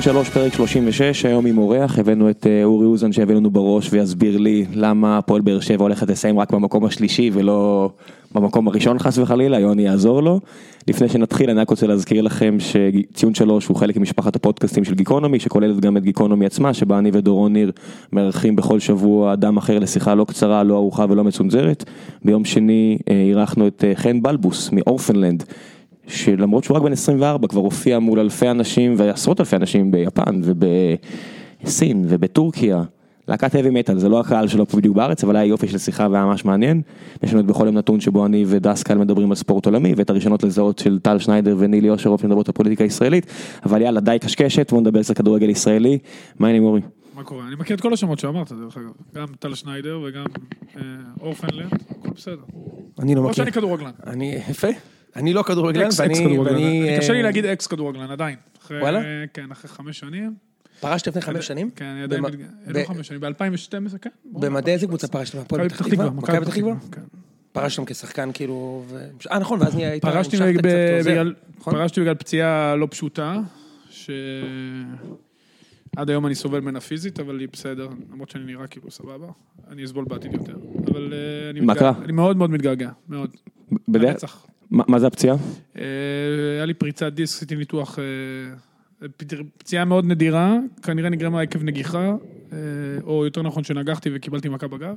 ציון שלוש, פרק 36, היום עם אורח, הבאנו את אה, אורי אוזן שיביא לנו בראש ויסביר לי למה הפועל באר שבע הולכת לסיים רק במקום השלישי ולא במקום הראשון חס וחלילה, יוני יעזור לו. לפני שנתחיל אני רק רוצה להזכיר לכם שציון שלוש הוא חלק ממשפחת הפודקאסטים של גיקונומי, שכוללת גם את גיקונומי עצמה, שבה אני ודורון ניר מארחים בכל שבוע אדם אחר לשיחה לא קצרה, לא ארוכה ולא מצונזרת. ביום שני אה, אירחנו את אה, חן בלבוס מאורפנלנד. שלמרות שהוא רק בן 24 כבר הופיע מול אלפי אנשים ועשרות אלפי אנשים ביפן ובסין ובטורקיה. להקת heavy metal זה לא הקהל שלו פה בדיוק בארץ אבל היה יופי של שיחה והיה ממש מעניין. יש לנו את בכל יום נתון שבו אני ודסקל מדברים על ספורט עולמי ואת הראשונות לזהות של טל שניידר ונילי אושרוף מדברות על פוליטיקה ישראלית. אבל יאללה די קשקשת בוא נדבר קצת כדורגל ישראלי. מה העניינים אורי? מה קורה? אני מכיר את כל השמות שאמרת, דרך אגב. גם טל שניידר וגם אה, אורפנלנד, הכל בסדר. אני לא או מכיר. שאני כדורגלן. אני, יפה. אני לא כדורגלן, ואני... קשה לי אה, להגיד אקס כדורגלן, עדיין. וואלה? כן, אחרי חמש שנים. פרשת לפני חמש שנים? כן, אני עדיין... לא חמש שנים, ב-2012, כן. במדי איזה קבוצה פרשת? מכבי פתח תקווה. מכבי פתח תקווה? כן. פרשת שם כשחקן כאילו... אה נכון, ואז נהיה... פרשתי. בגלל- נכון? פרשתי בגלל פציעה לא פשוטה, שעד היום אני סובל ממנה פיזית, אבל היא בסדר, למרות שאני נראה כאילו סבבה. אני אסבול בעתיד יותר. אבל אה, אני מאוד מאוד מתגעגע, מאוד. בדרך-. מה זה הפציעה? אה, היה לי פריצת דיסק, עשיתי ניתוח, אה, פציעה מאוד נדירה, כנראה נגרמה עקב נגיחה, אה, או יותר נכון שנגחתי וקיבלתי מכה בגב.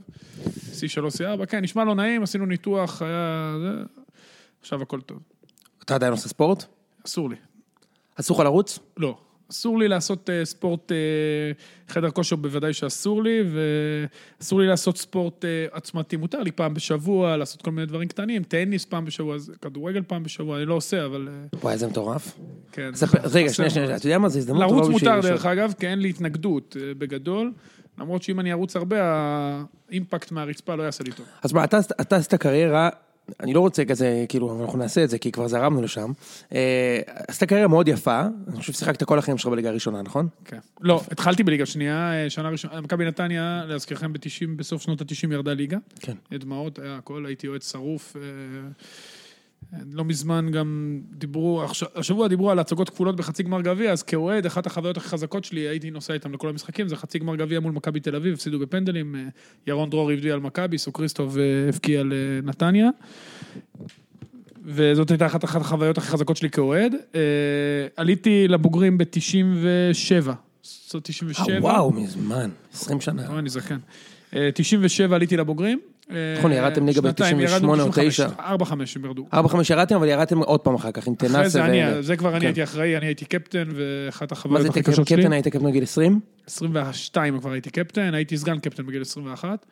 C3C4, כן, נשמע לא נעים, עשינו ניתוח, היה... זה, עכשיו הכל טוב. אתה עדיין עושה ספורט? אסור לי. אסור לך לרוץ? לא. אסור לי לעשות אה, ספורט, אה, חדר כושר בוודאי שאסור לי, ואסור לי לעשות ספורט אה, עצמתי. מותר לי פעם בשבוע לעשות כל מיני דברים קטנים, טניס פעם בשבוע, כדורגל פעם בשבוע, אני לא עושה, אבל... וואי, איזה מטורף. כן. רגע, שנייה. שנייה, אתה יודע מה זה הזדמנות לרוץ טובה מותר. דרך אגב, כי אין לי התנגדות בגדול, למרות שאם אני ארוץ הרבה, האימפקט מהרצפה לא יעשה לי טוב. אז מה, אתה עשית קריירה, אני לא רוצה כזה, כאילו, אנחנו נעשה את זה, כי כבר זרמנו לשם. אה, עשית קריירה מאוד יפה, אני חושב ששיחקת כל החיים שלך בליגה הראשונה, נכון? כן. לא, התחלתי בליגה שנייה, אה, שנה ראשונה, מכבי נתניה, להזכירכם, ב-90, בסוף שנות ה-90 ירדה ליגה. כן. דמעות, הכל, הייתי יועץ שרוף. אה, לא מזמן גם דיברו, השבוע דיברו על הצגות כפולות בחצי גמר גביע, אז כאוהד, אחת החוויות הכי חזקות שלי, הייתי נוסע איתם לכל המשחקים, זה חצי גמר גביע מול מכבי תל אביב, הפסידו בפנדלים, אה, ירון דרור הבדיע על מכבי, סוקריסטוב אה, הבקיע לנתניה. וזאת הייתה אחת, אחת החוויות הכי חזקות שלי כאוהד. אה, עליתי לבוגרים ב-97. זאת 97. אה, וואו, מזמן, 20 שנה. אה, אני. אה, 97 עליתי לבוגרים. אה, נכון, ירדתם ליגה שנתיים, ב- ירדנו 98 או 95, 9. 4-5 הם ירדו. 4-5 ירדתם, אבל ירדתם עוד פעם אחר כך, עם אחרי תנסה זה. אני, זה כבר אני כן. הייתי אחראי, אני הייתי קפטן, ואחת מה החוויות זה הכי קפטן? קשות שלי. קפטן היית קפטן בגיל 20? 22 כבר הייתי קפטן, הייתי סגן קפטן בגיל 21.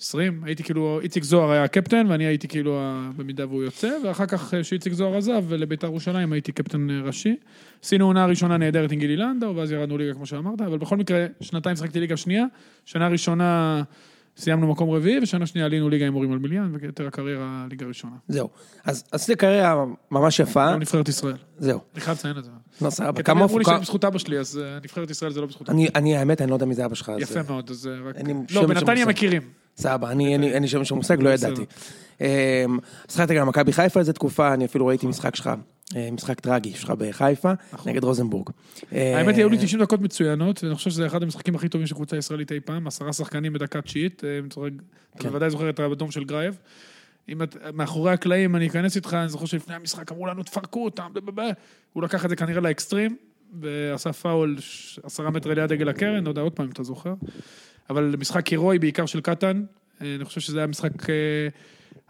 20, הייתי כאילו, איציק זוהר היה הקפטן, ואני הייתי כאילו, במידה והוא יוצא, ואחר כך אה, שאיציק זוהר עזב, ולביתר ירושלים הייתי קפטן אה, ראשי. עשינו עונה ראשונה נהדרת עם גילי לנדאו, ואז ירדנו ליגה כמו שאמרת, אבל בכל מקרה, שנתיים שחקתי ליגה שנייה, שנה ראשונה סיימנו מקום רביעי, ושנה שנייה עלינו ליגה עם מורים על מיליון, ויותר הקריירה ליגה ראשונה. זהו. אז עשית קריירה ממש יפה, גם נבחרת ישראל. זהו. אני חייב לציין את זה. לא, סבבה. כי כמה אמרו לי. שאני בזכות אבא שלי, אז אה, נבחרת ישראל זה לא בזכות אבא אני, אני, האמת, אני לא יודע מי זה אבא שלך. יפה מאוד, אז אה, רק... לא, בנתניה. מכירים. סבבה, אני, אין לי- אין לי שם שום מושג, לא. ידעתי. אמ, שחקת גם במכבי חיפה איזה תקופה, אני אפילו ראיתי משחק שלך, אה, משחק טרגי שלך בחיפה, נגד רוזנבורג. נכון. האמת היא, היו לי אה, 90 דקות מצוינות, ואני חושב שזה אחד המשחקים הכי טובים של קבוצה ישראלית אי פעם, עשרה שחקנים בדקה תשיעית, אה, אתה כן. בוודאי זוכר את האדום של גרייב. אם את, מאחורי הקלעים, אני אכנס איתך, אני זוכר שלפני המשחק אמרו לנו, תפרקו אותם, בבבה." הוא לקח את זה כנראה לאקסטרים, ועשה פאול עשרה מטר ליד דגל הקרן, לא יודע עוד פעם אם אתה זוכר. אבל משחק הירואי, בעיקר של קטן, אה, אני חושב שזה היה המשחק אה,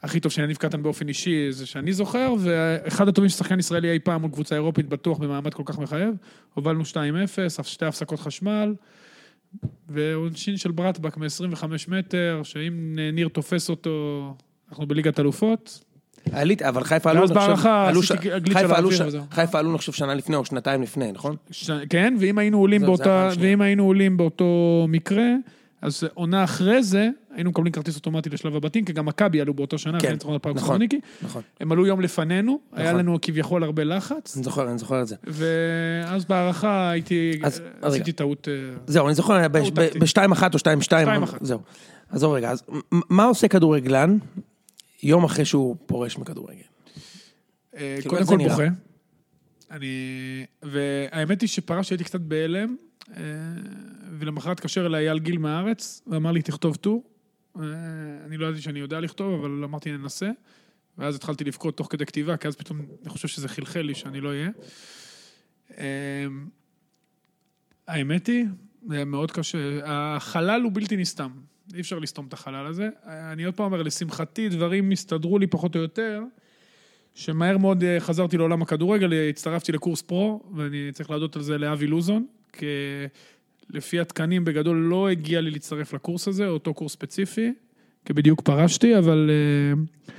הכי טוב של יניב קטן באופן אישי, זה שאני זוכר, ואחד הטובים ששחקן ישראלי אי פעם מול קבוצה אירופית, בטוח במעמד כל כך מחייב. הובלנו 2-0, שתי הפסקות חשמל, ועונשין של ברטבק מ-25 מטר, שאם ניר תופס אותו, אנחנו בליגת אלופות. עלית, אבל חיפה עלו, גליץ' חיפה על עלו חושב, שנה לפני או שנתיים לפני, נכון? ש... כן, ואם היינו עולים באותה. ואם היינו עולים באותו מקרה, אז עונה אחרי זה, היינו מקבלים כרטיס אוטומטי לשלב הבתים, כי גם מכבי עלו באותה שנה, כן, נכון. סלוניקי. נכון. הם עלו יום לפנינו, היה נכון. לנו כביכול הרבה לחץ, אני זוכר, אני זוכר את זה. ואז בהערכה הייתי, אז- אז עשיתי רגע. טעות, אה, זהו, אני זוכר, ב- טעות ב- טקטית. בשתיים אחת או שתיים שתיים, שתיים אחת. זהו. עזוב רגע, אז מה עושה כדורגלן יום אחרי שהוא פורש מכדורגל? אה, כאילו, קודם כל? בוכה. אני... והאמת היא שפרשתי, הייתי קצת בהלם, ולמחרת התקשר אליי אייל גיל מהארץ, ואמר לי, תכתוב טור. אה, אני לא ידעתי שאני יודע לכתוב, אבל אמרתי, ננסה. ואז התחלתי לבכות תוך כדי כתיבה, כי אז פתאום אני חושב שזה חלחל לי שאני לא אהיה. אה, האמת היא, זה מאוד קשה. החלל הוא בלתי נסתם. אי אפשר לסתום את החלל הזה. אני עוד פעם אומר, לשמחתי, דברים הסתדרו לי פחות או יותר, שמהר מאוד אה, חזרתי לעולם הכדורגל, הצטרפתי לקורס פרו, ואני צריך להודות על זה לאבי לוזון, לפי התקנים בגדול לא הגיע לי להצטרף לקורס הזה, אותו קורס ספציפי, כי בדיוק פרשתי, אבל uh,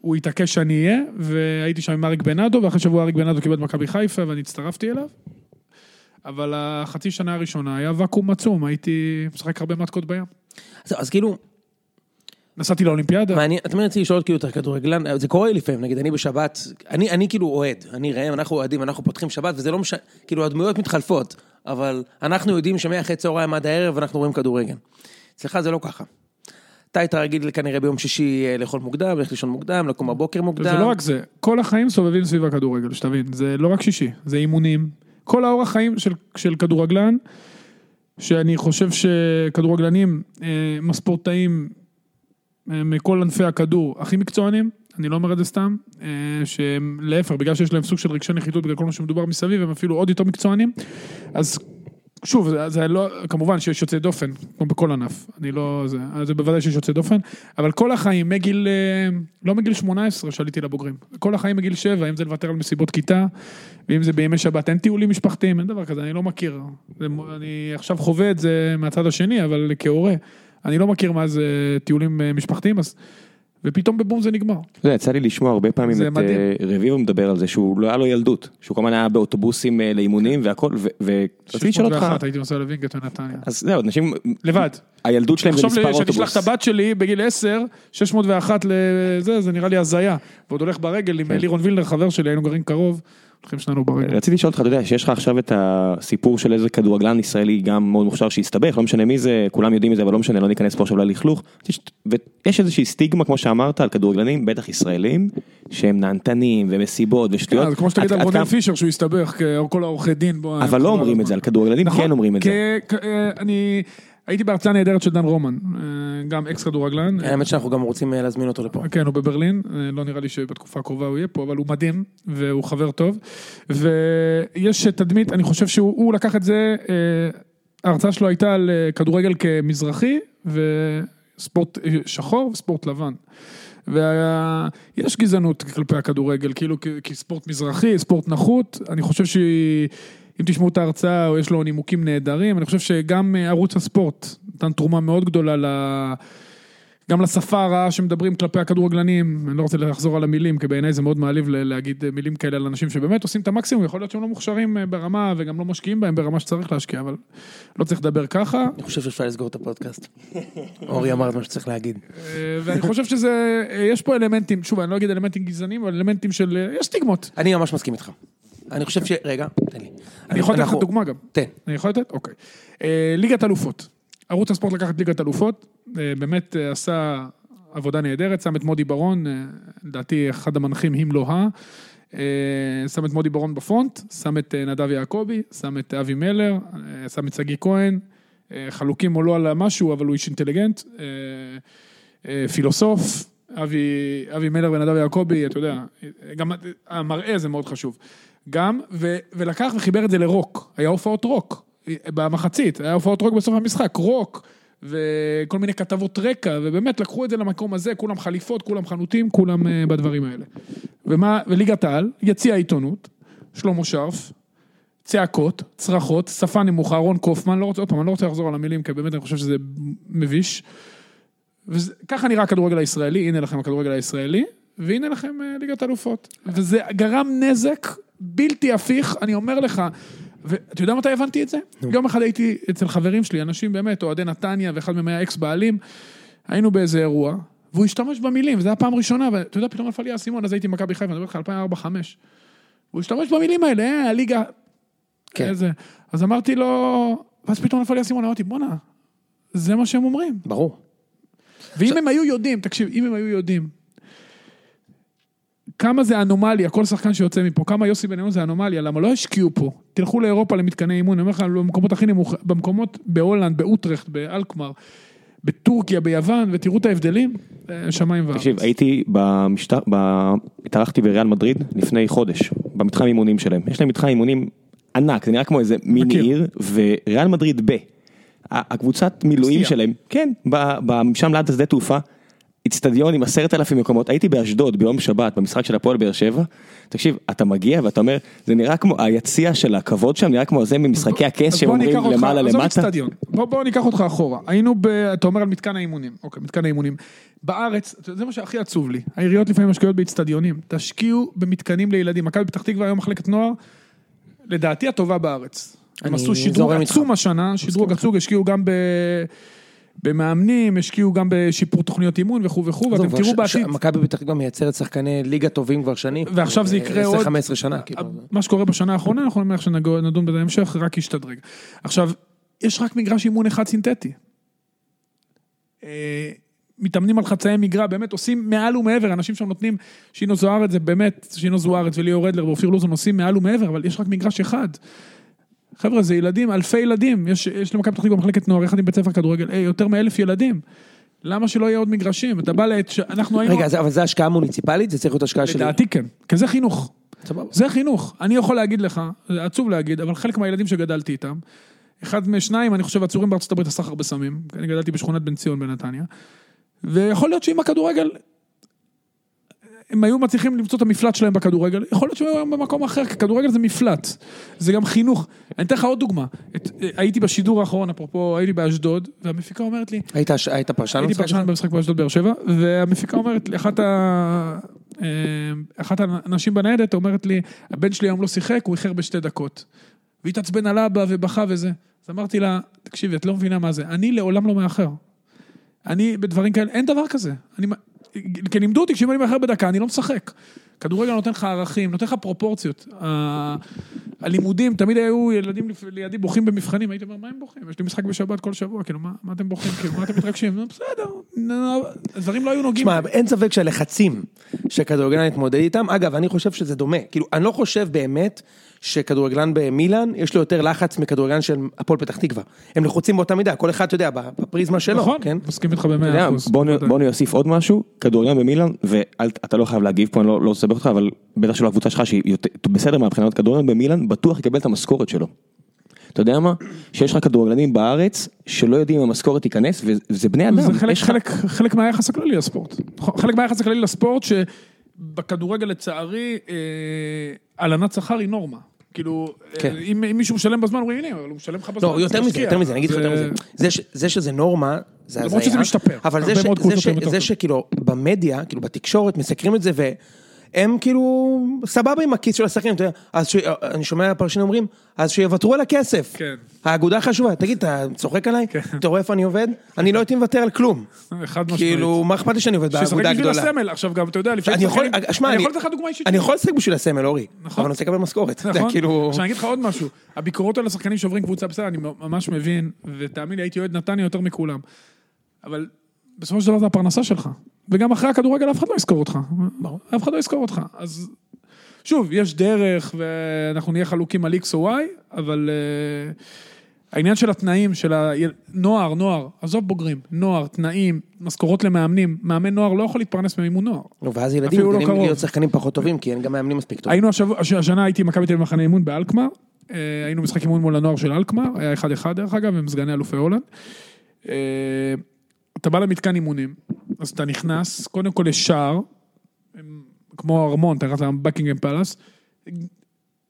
הוא התעקש שאני אהיה, והייתי שם עם אריק בנאדו, ואחרי שבוע אריק בנאדו קיבל את מכבי חיפה ואני הצטרפתי אליו. אבל החצי שנה הראשונה היה ואקום עצום, הייתי משחק הרבה מתקות בים. אז, אז כאילו, נסעתי לאולימפיאדה. מעניין, אתה רציתי לשאול כאילו את הכדורגלן, זה קורה לי לפעמים, נגיד אני בשבת, אני, אני כאילו אוהד, אני ראם, אנחנו אוהדים, אנחנו פותחים שבת, וזה לא משנה, כאילו הדמויות מתחלפות, אבל אנחנו יודעים שמאחרי צהריים עד הערב אנחנו רואים כדורגל. אצלך זה לא ככה. אתה היית רגיל כנראה ביום שישי אה, לאכול מוקדם, ללכת לישון מוקדם, לקום בבוקר מוקדם. זה לא רק זה, כל החיים סובבים סביב הכדורגל, שתבין, זה לא רק שישי, זה אימונים. כל האורח חיים של, של כדורגלן, שאני חושב שכדורגלנים אה, הספורטאים אה, מכל ענפי הכדור הכי מקצוענים, אני לא אומר את זה סתם, אה, שהם להפך, בגלל שיש להם סוג של רגשי נחיתות בגלל כל מה שמדובר מסביב, הם אפילו עוד יותר מקצוענים, אז שוב, זה, זה לא, כמובן שיש יוצאי דופן, כמו בכל ענף, אני לא, זה, זה בוודאי שיש יוצאי דופן, אבל כל החיים, מגיל, אה, לא מגיל 18 שעליתי לבוגרים, כל החיים מגיל 7, אם זה לוותר על מסיבות כיתה, ואם זה בימי שבת, אין טיולים משפחתיים, אין דבר כזה, אני לא מכיר, זה, אני עכשיו חווה את זה מהצד השני, אבל כהורה, אני לא מכיר מה זה טיולים אה, משפחתיים, אז... ופתאום בבום זה נגמר. זה יצא לי לשמוע הרבה פעמים את. אה, רביבו מדבר על זה שהוא לא היה לו ילדות, שהוא כל הזמן היה באוטובוסים אה, לאימונים והכל, ו- ורציתי לשאול אותך, 601 הייתי נוסע לווינגייט ונתניה. אז זהו, אנשים, לבד. הילדות שלהם זה מספר לי שאני אשלח אוטובוס. את הבת שלי בגיל 10, 601 לזה, זה נראה לי הזיה. ועוד הולך ברגל עם כן. לירון וילנר, חבר שלי, היינו גרים קרוב, הולכים שנינו ברגל. רציתי לשאול אותך, אתה יודע, שיש לך עכשיו את הסיפור של איזה כדורגלן ישראלי גם מאוד מוכשר שהסתבך, לא משנה מי זה, כולם יודעים את זה, אבל לא משנה, לא ניכנס פה עכשיו ללכלוך. יש- ויש איזושהי סטיגמה, כמו שאמרת, על כדורגלנים, בטח ישראלים, שהם נהנתנים ומסיבות ושטויות. כן, כמו שתגיד על רונן פישר שהוא הסתבך, כל העורכי דין. אבל לא אומרים את זה, על כדורגלנים נכון, כן אומרים את זה. הייתי בהרצאה נהדרת של דן רומן, אה, גם אקס כדורגלן. האמת שאנחנו גם רוצים אה, להזמין אותו לפה. כן, הוא בברלין, אה, לא נראה לי שבתקופה הקרובה הוא יהיה פה, אבל הוא מדהים, והוא חבר טוב. ויש תדמית, אני חושב שהוא הוא לקח את זה, אה, ההרצאה שלו הייתה על כדורגל כמזרחי, וספורט שחור וספורט לבן. ויש גזענות כלפי הכדורגל, כאילו כספורט מזרחי, ספורט נחות, אני חושב שהיא... אם תשמעו את ההרצאה, יש לו נימוקים נהדרים, אני חושב שגם אה, ערוץ הספורט נתן תרומה מאוד גדולה ל... גם לשפה הרעה שמדברים כלפי הכדורגלנים, אני לא רוצה לחזור על המילים, כי בעיניי זה מאוד מעליב להגיד אה, מילים כאלה על אנשים שבאמת עושים את המקסימום, יכול להיות שהם לא מוכשרים אה, ברמה וגם לא משקיעים בהם ברמה שצריך להשקיע, אבל לא צריך לדבר ככה. אני חושב שאפשר לסגור את הפודקאסט. אורי אמר את מה שצריך להגיד. ואני חושב שזה, יש פה אלמנטים, שוב, אני לא אגיד אלמנטים גזעניים, אבל אלמנטים של, יש סטיגמות. אני ממש מסכים איתך. אני חושב ש... רגע, תן לי. אני יכול לתת לך דוגמה גם. תן. אני יכול לתת? אוקיי. אה, ליגת אלופות. ערוץ הספורט לקח את ליגת אלופות, אה, באמת אה, עשה עבודה נהדרת, שם את מודי ברון, לדעתי אחד המנחים, אם לא ה. שם את מודי ברון בפרונט, שם את נדב יעקבי, שם את אבי מלר, שם את שגיא כהן, חלוקים או לא על משהו, אבל הוא איש אינטליגנט, פילוסוף, אבי, אבי מלר ונדב יעקבי, אתה יודע, גם המראה זה מאוד חשוב. גם, ו, ולקח וחיבר את זה לרוק, היה הופעות רוק, במחצית, היה הופעות רוק בסוף המשחק, רוק, וכל מיני כתבות רקע, ובאמת לקחו את זה למקום הזה, כולם חליפות, כולם חנותים, כולם אה, בדברים האלה. ומה, וליגת העל, יציע העיתונות, שלמה שרף, צעקות, צרחות, שפה נמוכה, רון קופמן, לא רוצה, עוד פעם, אני לא רוצה לחזור על המילים, כי באמת אני חושב שזה מביש. וככה נראה הכדורגל הישראלי, הנה לכם הכדורגל הישראלי, והנה לכם אה, ליגת אלופות. וזה גרם נזק בלתי הפיך, אני אומר לך, ואתה יודע מתי הבנתי את זה? יום אחד הייתי אצל חברים שלי, אנשים באמת, אוהדי נתניה, ואחד מהם היה אקס בעלים, היינו באיזה אירוע, והוא השתמש במילים, וזו הייתה פעם ראשונה, ואתה יודע, פתאום נפל לי האסימון, אז הייתי במכבי חיפה, אני מדבר איתך 2004-2005. והוא השתמש במילים האלה, אה, הליגה... כן. איזה... אז אמרתי לו, ואז פתאום נפל לי האסימון, אמרתי, בואנה, זה מה שהם אומרים. ברור. ואם הם היו יודעים, תקשיב, אם הם היו יודעים, כמה זה אנומליה, כל שחקן שיוצא מפה, כמה יוסי בניון זה אנומליה, למה לא השקיעו פה? תלכו לאירופה למתקני אימון, אני אומר לך, במקומות הכי נמוכים, במקומות בהולנד, באוטרכט, באלקמר, בטורקיה, ביוון, ותראו את ההבדלים, אה, שמיים וארץ. תקשיב, הייתי במשטר, ב- התארחתי בריאל מדריד לפני חודש, במתחם אימונים שלהם. יש להם מתחם אימונים ענק, זה נראה כמו איזה מיני. עיר, וריאל מדריד ב. הקבוצת מילואים. שלהם, כן, ב- ב- שם ליד השדה תעופה, אצטדיון עם עשרת אלפים מקומות, הייתי באשדוד ביום שבת במשחק של הפועל באר שבע, תקשיב, אתה מגיע ואתה אומר, זה נראה כמו, היציע של הכבוד שם נראה כמו זה ממשחקי הכס אז שהם בוא ניקח אומרים אותך- למעלה למטה. בוא בוא ניקח אותך אחורה. היינו ב... אתה אומר על מתקן האימונים. אוקיי, מתקן האימונים. בארץ, זה מה שהכי עצוב לי. העיריות לפעמים משקיעות באצטדיונים. תשקיעו במתקנים לילדים. מכבי פתח תקווה היום מחלקת נוער, לדעתי הטובה בארץ. הם עשו שדרוג. עצום השנה, שדרוג עצום, השקיעו גם ב... במאמנים, השקיעו גם בשיפור תוכניות אימון וכו' וכו', ואתם תראו בעתיד. מכבי פתח תקווה מייצרת שחקני ליגה טובים כבר שנים. ועכשיו זה יקרה עוד... 10-15 שנה, כאילו. מה שקורה בשנה האחרונה, אנחנו נניח שנדון בזה בהמשך, רק ישתדרג. עכשיו, יש רק מגרש אימון אחד סינתטי. אה, מתאמנים על חצאי מגרע, באמת עושים מעל ומעבר, אנשים שם נותנים, שינו זוארץ זה באמת, שינו זוארץ וליאור אדלר ואופיר לוזון עושים מעל ומעבר, אבל יש רק מגרש אחד. חבר'ה, זה ילדים, אלפי ילדים, יש, יש למכבי פתח תקווה מחלקת נוער, יחד עם בית ספר כדורגל, אה, יותר מאלף ילדים. למה שלא יהיה עוד מגרשים? אתה בא לעת, ש- אנחנו היינו, רגע, אבל זה השקעה מוניציפלית? זה צריך להיות השקעה של... לדעתי כן, כי זה חינוך. סבבה. זה חינוך. אני יכול להגיד לך, זה עצוב להגיד, אבל חלק מהילדים שגדלתי איתם, אחד משניים, אני חושב, עצורים בארצות הברית הסחר בסמים. אני גדלתי בשכונת בן ציון בנתניה. ויכול להיות שעם הכדורגל, הם היו מצליחים למצוא את המפלט שלהם בכדורגל, יכול להיות שהם היו היום במקום אחר, כי כדורגל זה מפלט. זה גם חינוך. אני אתן לך עוד דוגמה. את, הייתי בשידור האחרון, אפרופו, הייתי באשדוד, והמפיקה אומרת לי, היית היית פרשן? הייתי פרשן? במשחק באשדוד באר שבע, והמפיקה אומרת לי, אחת, ה... אה, אחת האנשים בניידת אומרת לי, הבן שלי היום לא שיחק, הוא איחר בשתי דקות. והיא התעצבן על אבא ובכה וזה. אז אמרתי לה, תקשיבי, את לא מבינה מה זה, אני לעולם לא מאחר. אני, בדברים כאלה, אין דבר כזה. אני, כי לימדו אותי, כשאם אני מאחר בדקה, אני לא משחק. כדורגל נותן לך ערכים, נותן לך פרופורציות. הלימודים, תמיד היו ילדים לידי בוכים במבחנים, הייתי אומר, מה הם בוכים? יש לי משחק בשבת כל שבוע, כאילו, מה, מה אתם בוכים? כאילו, מה אתם מתרגשים? בסדר, הדברים לא היו נוגעים. תשמע, אין ספק שהלחצים שכדורגלן מתמודד איתם, אגב, אני חושב שזה דומה. כאילו, אני לא חושב באמת שכדורגלן במילאן, יש לו יותר לחץ מכדורגלן של הפועל פתח תקווה. הם לחוצים באותה מידה, כל אחד, אתה יודע, בפריזמה שלו, נכון, כן? מסכים איתך במאה אחוז. בוא בוא נוסיף עוד משהו, כדורגלן במילאן, ואתה לא חייב להגיב פה, אני לא לא רוצה לסבך אותך, אבל בטח שלא הקבוצה שלך שהיא יותר- בסדר מהבחינות, כדורגלן במילאן בטוח יקבל את המשכורת שלו. אתה יודע מה? שיש לך כדורגלנים בארץ שלא יודעים אם המשכורת תיכנס, וזה בני אדם. זה חלק, יש לך- חלק, חלק מהיחס הכללי לספורט. חלק מהיחס הכללי לספורט, שבכדורגל לצערי, אה, הלנת שכר היא נורמה. כאילו, כן. אה, אם, אם מישהו משלם בזמן, אומרים, הנה, אבל הוא משלם לך בזמן. לא, יותר מזה, תשקיע." יותר מזה, אני אגיד לך יותר מזה. זה ש- זה שזה נורמה, זה הזיה. למרות שזה משתפר. אבל זה ש- ש-. שכאילו, במדיה, כאילו בתקשורת, מסקרים את זה, והם כאילו, סבבה עם הכיס של השחקנים, אתה יודע, אז ש- אני שומע פרשנים אומרים, אז שיוותרו על הכסף. כן. האגודה חשובה, תגיד, אתה צוחק עליי? אתה רואה איפה אני עובד? אני לא הייתי מוותר על כלום. חד משמעית. כאילו, מה אכפת לי שאני עובד שישחק באגודה בשביל הגדולה? הסמל, עכשיו גם, אתה יודע, לפעמים... אני יכול, שחקנים- שמע, אני אני יכול לתת לך דוגמה אישית. אני יכול לשחק בשביל הסמל, אורי, נכון. אבל אני רוצה לקבל משכורת, נכון. כאילו... עכשיו אני אגיד לך עוד משהו, הביקורות על השחקנים שעוברים קבוצה בסדר, אני ממש מבין, ותאמין לי, הייתי אוהד נתניה יותר מכולם. אבל בסופו של דבר זה הפרנסה שלך. וגם אחרי הכדורגל אף אחד לא יזכור אותך. אף אחד לא יזכור אותך. אז שוב, יש דרך, ואנחנו נהיה חלוקים על X או Y, אבל uh, העניין של התנאים, של הנוער, נוער, עזוב בוגרים, נוער, תנאים, משכורות למאמנים, מאמן נוער לא יכול להתפרנס ממימון נוער. נו, ואז ילדים לא גדלים קרוב. להיות שחקנים פחות טובים, כי אין גם מאמנים מספיק טובים. היינו השבוע, הש- השנה הייתי עם מכבי תל אביב מחנה אימון באלקמר, אה, היינו משחק אימון מול הנוער של אלקמר, היה 1-1 דרך אגב, הם סגני אלופי הולנד. אה, אתה בא למתקן אימונים, אז אתה נכנס, קודם כל יש שער, כמו ארמון, אתה נכנס לבקינגהם פלאס,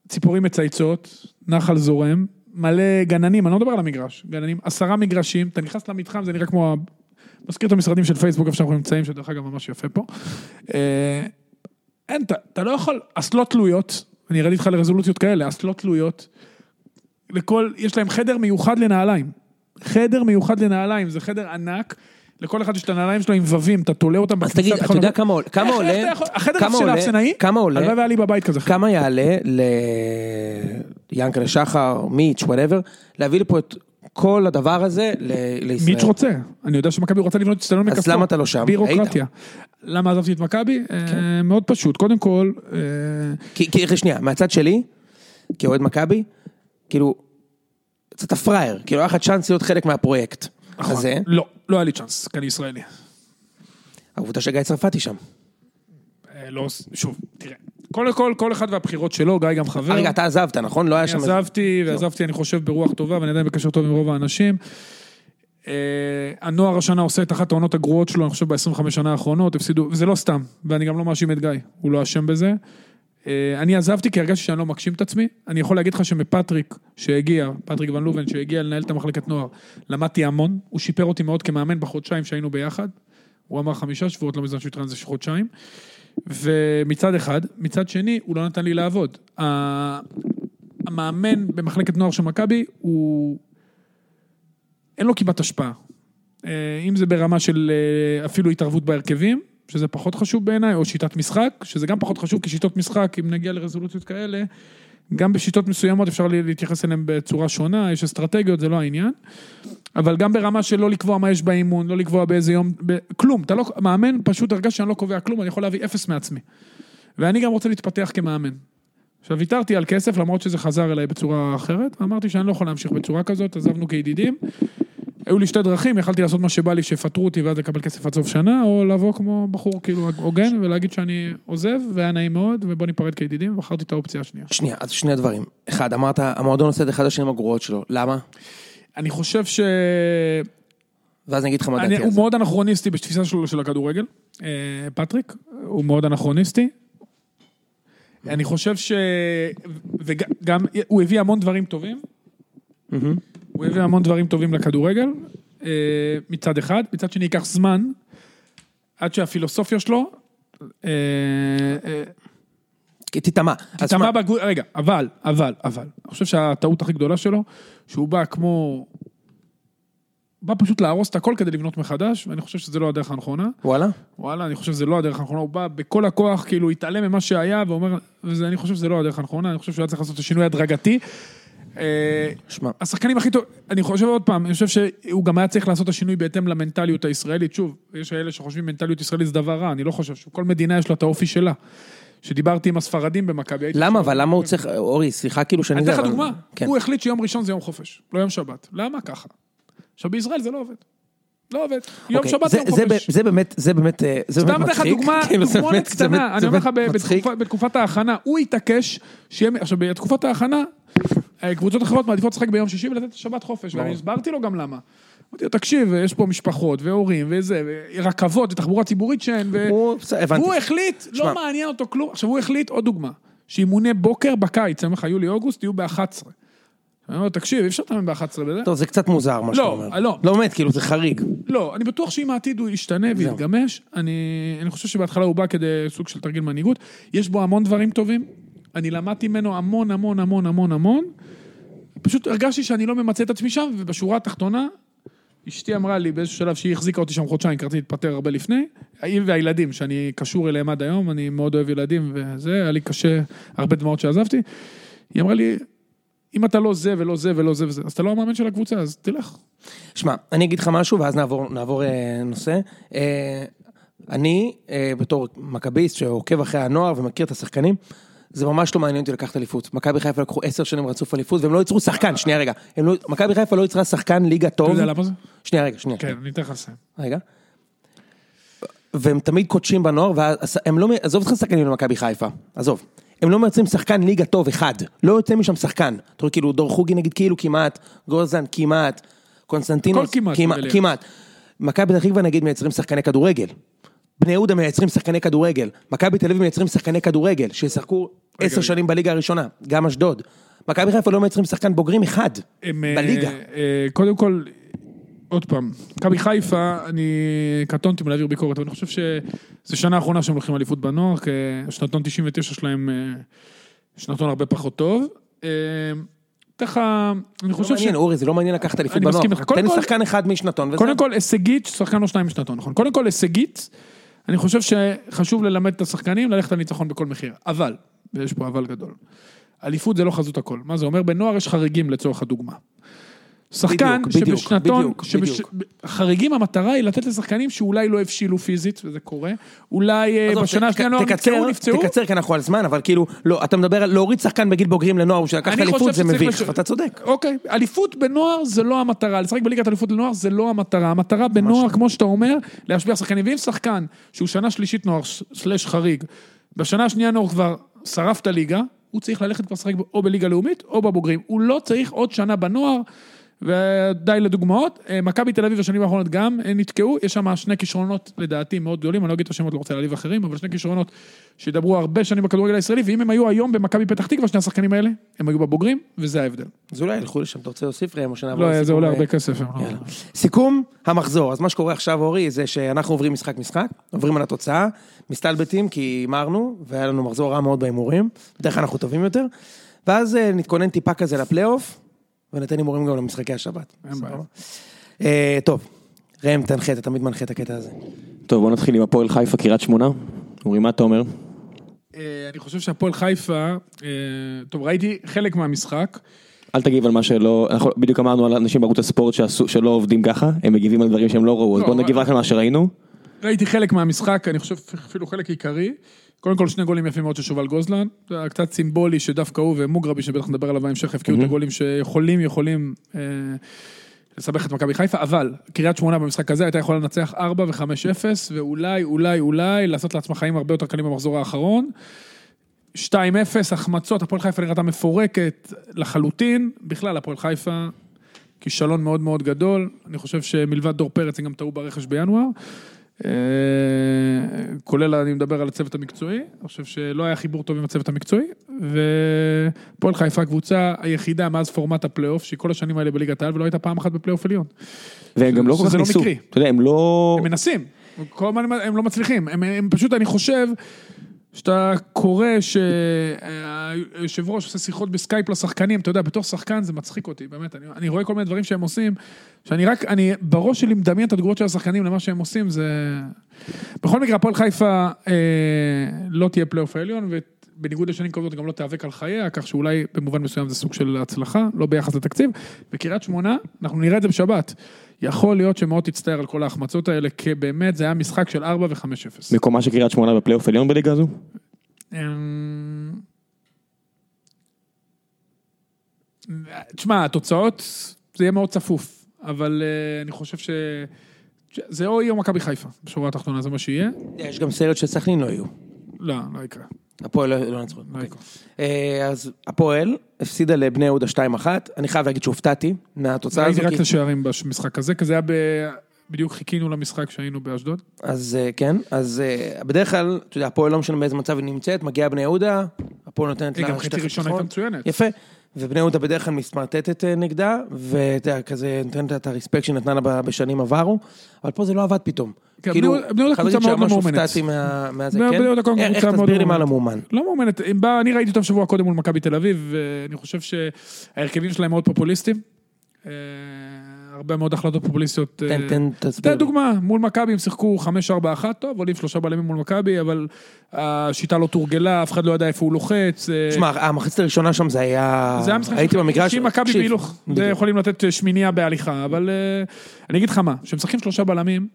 ציפורים מצייצות, נחל זורם, מלא גננים, אני לא מדבר על המגרש, גננים, עשרה מגרשים, אתה נכנס למתחם, זה נראה כמו, מזכיר את המשרדים של פייסבוק, איפה שאנחנו נמצאים, שדרך אגב ממש יפה פה. אה, אין, אתה, אתה לא יכול, אסלות תלויות, אני ארד איתך לרזולוציות כאלה, אסלות תלויות, לכל, יש להם חדר מיוחד לנעליים. חדר מיוחד לנעליים, זה חדר ענק, לכל אחד יש את הנעליים שלו עם ובבים, אתה תולה אותם אז תגיד, אתה יודע כמה עולה- כמה עולה- החדר כמה של עולה- האפסנאי, כמה עולה- הלוואי והיה לי בבית כזה. כמה יעלה ליענקלה שחר, מיץ', whatever, להביא לפה את כל הדבר הזה לישראל. מיץ' רוצה, אני יודע שמכבי רוצה לבנות אצטדיון אז מכספות. למה אתה לא שם? בירוקרטיה. למה עזבתי את מכבי? כן. אה, מאוד פשוט, קודם כל, אה, כי, כי, שנייה, מהצד שלי, כאוהד מכבי, כאילו, קצת הפראייר, כאילו היה לך צ'אנס להיות חלק מהפרויקט נכון. הזה, לא, לא היה לי צ'אנס, כי אני ישראלי. העובדה שגיא צרפתי שם. אה, לא, שוב, תראה, קודם כל, כל אחד והבחירות שלו, גיא גם חבר. רגע, אתה עזבת, נכון? לא היה אני שם... עזבתי, ועזבתי, אני חושב, ברוח טובה, ואני עדיין בקשר טוב עם רוב האנשים. אה, הנוער השנה עושה את אחת העונות הגרועות שלו, אני חושב, ב-25 שנה האחרונות, הפסידו, וזה לא סתם, ואני גם לא מאשים את גיא, הוא לא אשם בזה. אה, אני עזבתי כי הרגשתי שאני לא מגשים את עצמי. אני יכול להגיד לך שמפטריק שהגיע, פטריק ון לובן שהגיע לנהל את המחלקת נוער, למדתי המון, הוא שיפר אותי מאוד כמאמן בחודשיים שהיינו ביחד. הוא אמר חמישה שבועות, לא מזמן שהוא זה חודשיים. ומצד אחד, מצד שני, הוא לא נתן לי לעבוד. המאמן במחלקת נוער של מכבי, הוא... אין לו כמעט השפעה. אה, אם זה ברמה של אה, אפילו התערבות בהרכבים, שזה פחות חשוב בעיניי, או שיטת משחק, שזה גם פחות חשוב, כי שיטות משחק, אם נגיע לרזולוציות כאלה, גם בשיטות מסוימות אפשר להתייחס אליהן בצורה שונה, יש אסטרטגיות, זה לא העניין. אבל גם ברמה של לא לקבוע מה יש באימון, לא לקבוע באיזה יום, ב... כלום, אתה לא, מאמן, פשוט הרגשתי שאני לא קובע כלום, אני יכול להביא אפס מעצמי. ואני גם רוצה להתפתח כמאמן. עכשיו, ויתרתי על כסף, למרות שזה חזר אליי בצורה אחרת, ואמרתי שאני לא יכול להמשיך בצורה כזאת, עזבנו כידידים. היו לי שתי דרכים, יכלתי לעשות מה שבא לי, שיפטרו אותי ואז לקבל כסף עד סוף שנה, או לבוא כמו בחור כאילו הוגן ולהגיד שאני עוזב, והיה נעים מאוד, ובוא ניפרד כידידים, ובחרתי את האופציה השנייה. שנייה, אז שני דברים. אחד, אמרת, המועדון עושה את אחד השנים הגרועות שלו, למה? אני חושב ש... ואז אני אגיד לך מה דעתי על הוא זה. מאוד אנכרוניסטי בתפיסה שלו של הכדורגל, אה, פטריק, הוא מאוד אנכרוניסטי. אני חושב ש... וגם, הוא הביא המון דברים טובים. הוא הביא המון דברים טובים לכדורגל, אה, מצד אחד, מצד שני ייקח זמן, עד שהפילוסופיה שלו, אה, אה, תטמע. תטמע בגבול, רגע, אבל, אבל, אבל, אני חושב שהטעות הכי גדולה שלו, שהוא בא כמו... בא פשוט להרוס את הכל כדי לבנות מחדש, ואני חושב שזה לא הדרך הנכונה. וואלה? וואלה, אני חושב שזה לא הדרך הנכונה, הוא בא בכל הכוח, כאילו, התעלם ממה שהיה, ואומר, ואני חושב שזה לא הדרך הנכונה, אני חושב שהוא היה צריך לעשות את השינוי הדרגתי. אה, שמע, השחקנים הכי טוב, אני חושב עוד פעם, אני חושב שהוא גם היה צריך לעשות את השינוי בהתאם למנטליות הישראלית. שוב, יש כאלה שחושבים מנטליות ישראלית זה דבר רע, אני לא חושב, שכל מדינה יש לה את האופי שלה. כשדיברתי עם הספרדים במכבי. למה? אבל למה הוא צריך, אורי, סליחה כאילו שאני... אני אתן לך דוגמה, כן. הוא החליט שיום ראשון זה יום חופש, לא יום שבת. למה ככה? עכשיו בישראל זה לא עובד. לא עובד. יום אוקיי, שבת זה- יום זה חופש. זה באמת, זה באמת, אה, זה באמת סתם אתן לך מצחיק. דוגמה, כאילו, דוגמונת קטנה, אני אומר לך, מצחיק. בתקופת ההכנה, הוא התעקש שיהיה, עכשיו בתקופת ההכנה, אה, קבוצות אחרות מעדיפות לשחק ביום שישי ולתת שבת חופש, ואני הסברתי לו גם למה. אמרתי לו, תקשיב, יש פה משפחות והורים וזה, ורכבות ותחבורה ציבורית שאין, ו... הוא- בסדר, הבנתי. והוא החליט. לא מעניין אותו כלום. עכשיו הוא החליט, עוד דוגמה, שאימוני בוקר בקיץ, אני אומר לך, יולי-אוגוסט, יהיו ב-11. אני אומר תקשיב, אי אפשר לתאמן ב-11 בזה. טוב, זה קצת מוזר מה שאתה לא, אומר. לא. לא באמת, כאילו זה חריג. לא, אני בטוח שאם העתיד הוא ישתנה. ויתגמש, אני, אני חושב שבהתחלה הוא בא כדי סוג של תרגיל מנהיגות. יש בו המון דברים טובים, אני למדתי ממנו המון המון המון המון המון. פשוט הרגשתי שאני לא ממצה את עצמי שם, ובשורה התחתונה, אשתי אמרה לי באיזשהו שלב שהיא החזיקה אותי שם חודשיים, כי רציתי להתפטר הרבה לפני. היא והילדים, שאני קשור אליהם עד היום, אני מאוד אוהב ילדים וזה, היה לי קשה, הרבה דמעות שעזבתי. היא אמרה לי, אם אתה לא זה ולא זה ולא זה וזה, אז אתה לא המאמן של הקבוצה, אז תלך. שמע, אני אגיד לך משהו ואז נעבור, נעבור אה, נושא. אה, אני, אה, בתור מכביסט שעוקב אחרי הנוער ומכיר את השחקנים, זה ממש לא מעניין אותי לקחת אליפות. מכבי חיפה לקחו עשר שנים רצוף אליפות והם לא ייצרו שחקן, שנייה רגע. לא, מכבי חיפה לא יצרה שחקן ליגה אתה טוב. יודע למה זה? שנייה רגע, שנייה. כן, אני אתן לך לסיים. רגע. והם תמיד קודשים בנוער, והם לא, עזוב אותך שחקנים למכבי חיפה, עזוב. הם לא מייצרים שחקן ליגה טוב אחד, לא יוצא משם שחקן. אתה רואה כאילו דור חוגי נגיד כאילו כמעט, גוזן כמעט, קונסטנטינוס. כמעט. מכבי פתח תקווה נגיד מייצרים שחקני כדורגל. בני יהודה מייצרים שחקני כדורגל. מכבי תל אביב מייצרים שחקני כדורגל, שישחקו עשר. שנים בליגה הראשונה, גם אשדוד. מכבי חיפה לא מייצרים שחקן בוגרים אחד, הם, אה, בליגה. אה, קודם כל, עוד פעם, מכבי חיפה, אני קטונתי מלהעביר ביקורת, אבל אני חושב שזו שנה האחרונה שהם לוקחים אליפות בנוער, כי שנתון 99 שלהם אה, שנתון הרבה פחות טוב. אה, לך, אני לא חושב ש... מעניין, אורי, זה לא מעניין לקחת אליפות אני בנוער. מסכים איתך. קודם תן לי שחקן אחד משנתון. קודם כל, הישגית, שחקן או שניים בשנתון, נכון? קודם כל, הישגית, אני חושב שחשוב ללמד את השחקנים ללכת על ניצחון בכל מחיר. אבל, ויש פה אבל גדול, אליפות זה לא חזות הכל. מה זה אומר? בנוער יש חריגים לצורך הדוגמה. שחקן בדיוק, שבשנתון, בדיוק, בדיוק. חריגים המטרה היא לתת לשחקנים שאולי לא הבשילו פיזית, וזה קורה, אולי אה, עזוב, בשנה השנייה לא תקצר, נפצעו, נפצעו, תקצר כי אנחנו על זמן, אבל כאילו, לא, אתה מדבר על להוריד שחקן בגיל בוגרים לנוער לקחת אני אליפות זה מביך, לש- אתה צודק. אוקיי, אליפות בנוער זה לא המטרה, לשחק בליגת אליפות לנוער זה לא המטרה, המטרה בנוער, כמו שאתה אומר, להשביע שחקנים, ואם שחקן שהוא שנה שלישית נוער סלש חריג, בשנה השנייה נוער כבר שרף את הליגה, הוא צריך ללכת כבר לשחק או בליגה לאומית או בבוגרים, הוא לא צריך עוד שנה בנוער. ודי לדוגמאות, אה, מכבי תל אביב בשנים האחרונות גם אה, נתקעו, יש שם שני כישרונות לדעתי מאוד גדולים, אני לא אגיד את השמות, לא רוצה להעליב אחרים, אבל שני כישרונות שידברו הרבה שנים בכדורגל הישראלי, ואם הם היו היום במכבי פתח תקווה, שני השחקנים האלה, הם היו בבוגרים, וזה ההבדל. אז אולי ילכו לשם, אתה רוצה להוסיף ראם או שנעבור לא, זה עולה הרבה כסף. לא-. סיכום המחזור, אז מה שקורה עכשיו אורי זה שאנחנו עוברים משחק משחק, עוברים על התוצאה, מסתלבטים כי הימרנו והיה לנו מחזור רע מאוד בהימורים, בדרך כלל אנחנו טובים יותר, ואז אה, נתכונן טיפה כזה לפלייאוף, וניתן הימורים גם למשחקי השבת. אין בעיה. אה, טוב, ראם תנחה, אתה תמיד מנחה את הקטע הזה. טוב, בוא נתחיל עם הפועל חיפה, קריית שמונה. אורי, מה אתה אומר? אה, אני חושב שהפועל חיפה, אה, טוב, ראיתי חלק מהמשחק, אל תגיב על מה שלא, אנחנו בדיוק אמרנו על אנשים בערוץ הספורט שעשו, שלא עובדים ככה, הם מגיבים על דברים שהם לא ראו, אז לא, בוא אבל- נגיב רק על מה שראינו. ראיתי חלק מהמשחק, אני חושב אפילו חלק עיקרי. קודם כל שני גולים יפים מאוד של שובל גוזלן, זה היה קצת סימבולי שדווקא הוא ומוגרבי, שבטח נדבר עליו בהמשך, הבקיעו את הגולים שיכולים, יכולים אה, לסבך את מכבי חיפה, אבל קריית שמונה במשחק הזה הייתה יכולה לנצח 4 ו-5-0, ואולי, אולי, אולי לעשות לעצמה חיים הרבה יותר קלים במחזור האחרון. 2-0, החמצות, הפועל חיפה נראתה מפורקת לחלוטין, בכלל הפועל חיפה כישלון מאוד מאוד גדול, אני חושב שמלבד דור פרץ הם גם טעו ברכש בינואר. אה, כולל, אני מדבר על הצוות המקצועי, אני חושב שלא היה חיבור טוב עם הצוות המקצועי, ופועל חיפה הקבוצה היחידה מאז פורמט הפלייאוף, שהיא כל השנים האלה בליגת העל ולא הייתה פעם אחת בפלייאוף עליון. והם גם לא כל כך לא ניסו. אתה יודע, הם לא... הם מנסים, כל הזמן הם לא מצליחים, הם, הם פשוט, אני חושב, שאתה קורא שהיושב ראש עושה שיחות בסקייפ לשחקנים, אתה יודע, בתור שחקן זה מצחיק אותי, באמת, אני, אני רואה כל מיני דברים שהם עושים, שאני רק, אני בראש שלי מדמיין את התגובות של השחקנים למה שהם עושים, זה... בכל מקרה, הפועל חיפה אה, לא תהיה פלייאוף העליון, ובניגוד לשנים קודמות גם לא תיאבק על חייה, כך שאולי במובן מסוים זה סוג של הצלחה, לא ביחס לתקציב. בקריית שמונה, אנחנו נראה את זה בשבת. יכול להיות שמאוד תצטער על כל ההחמצות האלה, כי באמת זה היה משחק של 4 ו-5-0. מקומה של קריית שמונה בפלייאוף עליון בליגה הזו? אמ, תשמע, התוצאות, זה יהיה מאוד צפוף, אבל אה, אני חושב ש... זה או יהיה או מכבי חיפה, בשורה התחתונה, זה מה שיהיה. יש גם סרט של סכנין לא יהיו. לא, לא יקרה. הפועל לא לא נצחו. לא יקרה. אה, אז הפועל הפסידה לבני יהודה 2-1, אני חייב להגיד שהופתעתי מהתוצאה הזו. ראיתי רק את השערים במשחק הזה, כי זה היה ב... בדיוק חיכינו למשחק שהיינו באשדוד. אז אה, כן, אז אה, בדרך כלל, אתה יודע, הפועל לא משנה באיזה מצב היא נמצאת, מגיעה בני יהודה, הפועל נותנת היא לה גם חצי חיסכון. הייתה מצוינת. יפה. ובני יהודה בדרך כלל מסמרטטת אה, נגדה, ואתה יודע, כזה נותנת את הרספקט שהיא נתנה לה בשנים עברו, אבל פה זה לא עבד פתאום. כן, כאילו, בני יהודה- בני יהודה חייב קבוצה להגיד מאוד שממש לא מאומנת. הופתעתי מה- מהזה, כן? איך קבוצה מאוד תסביר לי לא מה לא. מאומן? לא מאומנת, אני ראיתי אותם שבוע קודם מול מכבי תל אביב, ואני חושב שההרכבים שלהם מאוד פופוליסטיים. אה, הרבה מאוד החלטות פופוליסטיות. אה, תן, תן, תסביר. תן דוגמה, מול מכבי הם שיחקו 5-4-1, טוב, עולים שלושה בלמים מול מכבי, אבל השיטה לא תורגלה, אף אחד לא ידע איפה הוא לוחץ. אה, שמע, המחצית הראשונה שם זה היה... זה היה משחק הייתי במגרש... 50 מכבי בהילוך. יכולים לתת אה, שמינייה בהליכה, אבל אה, אני אגיד לך מה, כשמשחקים שלושה בלמים,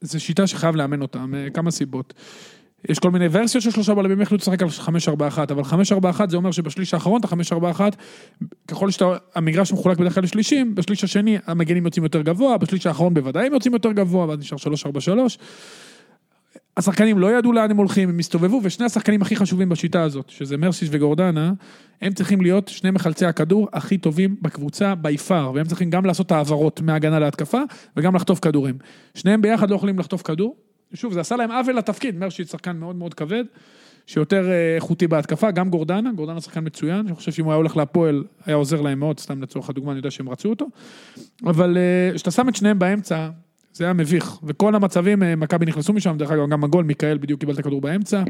זו שיטה שחייב לאמן אותה, מכמה סיבות. יש כל מיני ורסיות של שלושה בלמים, החליטו לשחק על 5-4-1, אבל 5-4-1 זה אומר שבשליש האחרון, את ה-5-4-1, ככל שהמגרש מחולק בדרך כלל לשלישים, בשליש השני המגנים יוצאים יותר גבוה, בשליש האחרון בוודאי הם יוצאים יותר גבוה, ואז נשאר 3-4-3. השחקנים לא ידעו לאן הם הולכים, הם הסתובבו, ושני השחקנים הכי חשובים בשיטה הזאת, שזה מרסיס וגורדנה, הם צריכים להיות שני מחלצי הכדור הכי טובים בקבוצה בי פאר, והם צריכים גם לעשות העברות מהגנה להתקפה, וגם לחטוף כדורים. שניהם ביחד לא יכולים לחטוף כדור. שוב, זה עשה להם עוול לתפקיד, מרשיץ שחקן מאוד מאוד כבד, שיותר אה, איכותי בהתקפה, גם גורדנה, גורדנה שחקן מצוין, אני חושב שאם הוא היה הולך להפועל, היה עוזר להם מאוד, סתם לצורך הדוגמה, אני יודע שהם רצו אותו. אבל אה, כשאתה שם את שניהם באמצע, זה היה מביך, וכל המצבים, אה, מכבי נכנסו משם, דרך אגב, גם הגול, מיכאל בדיוק קיבל את הכדור באמצע.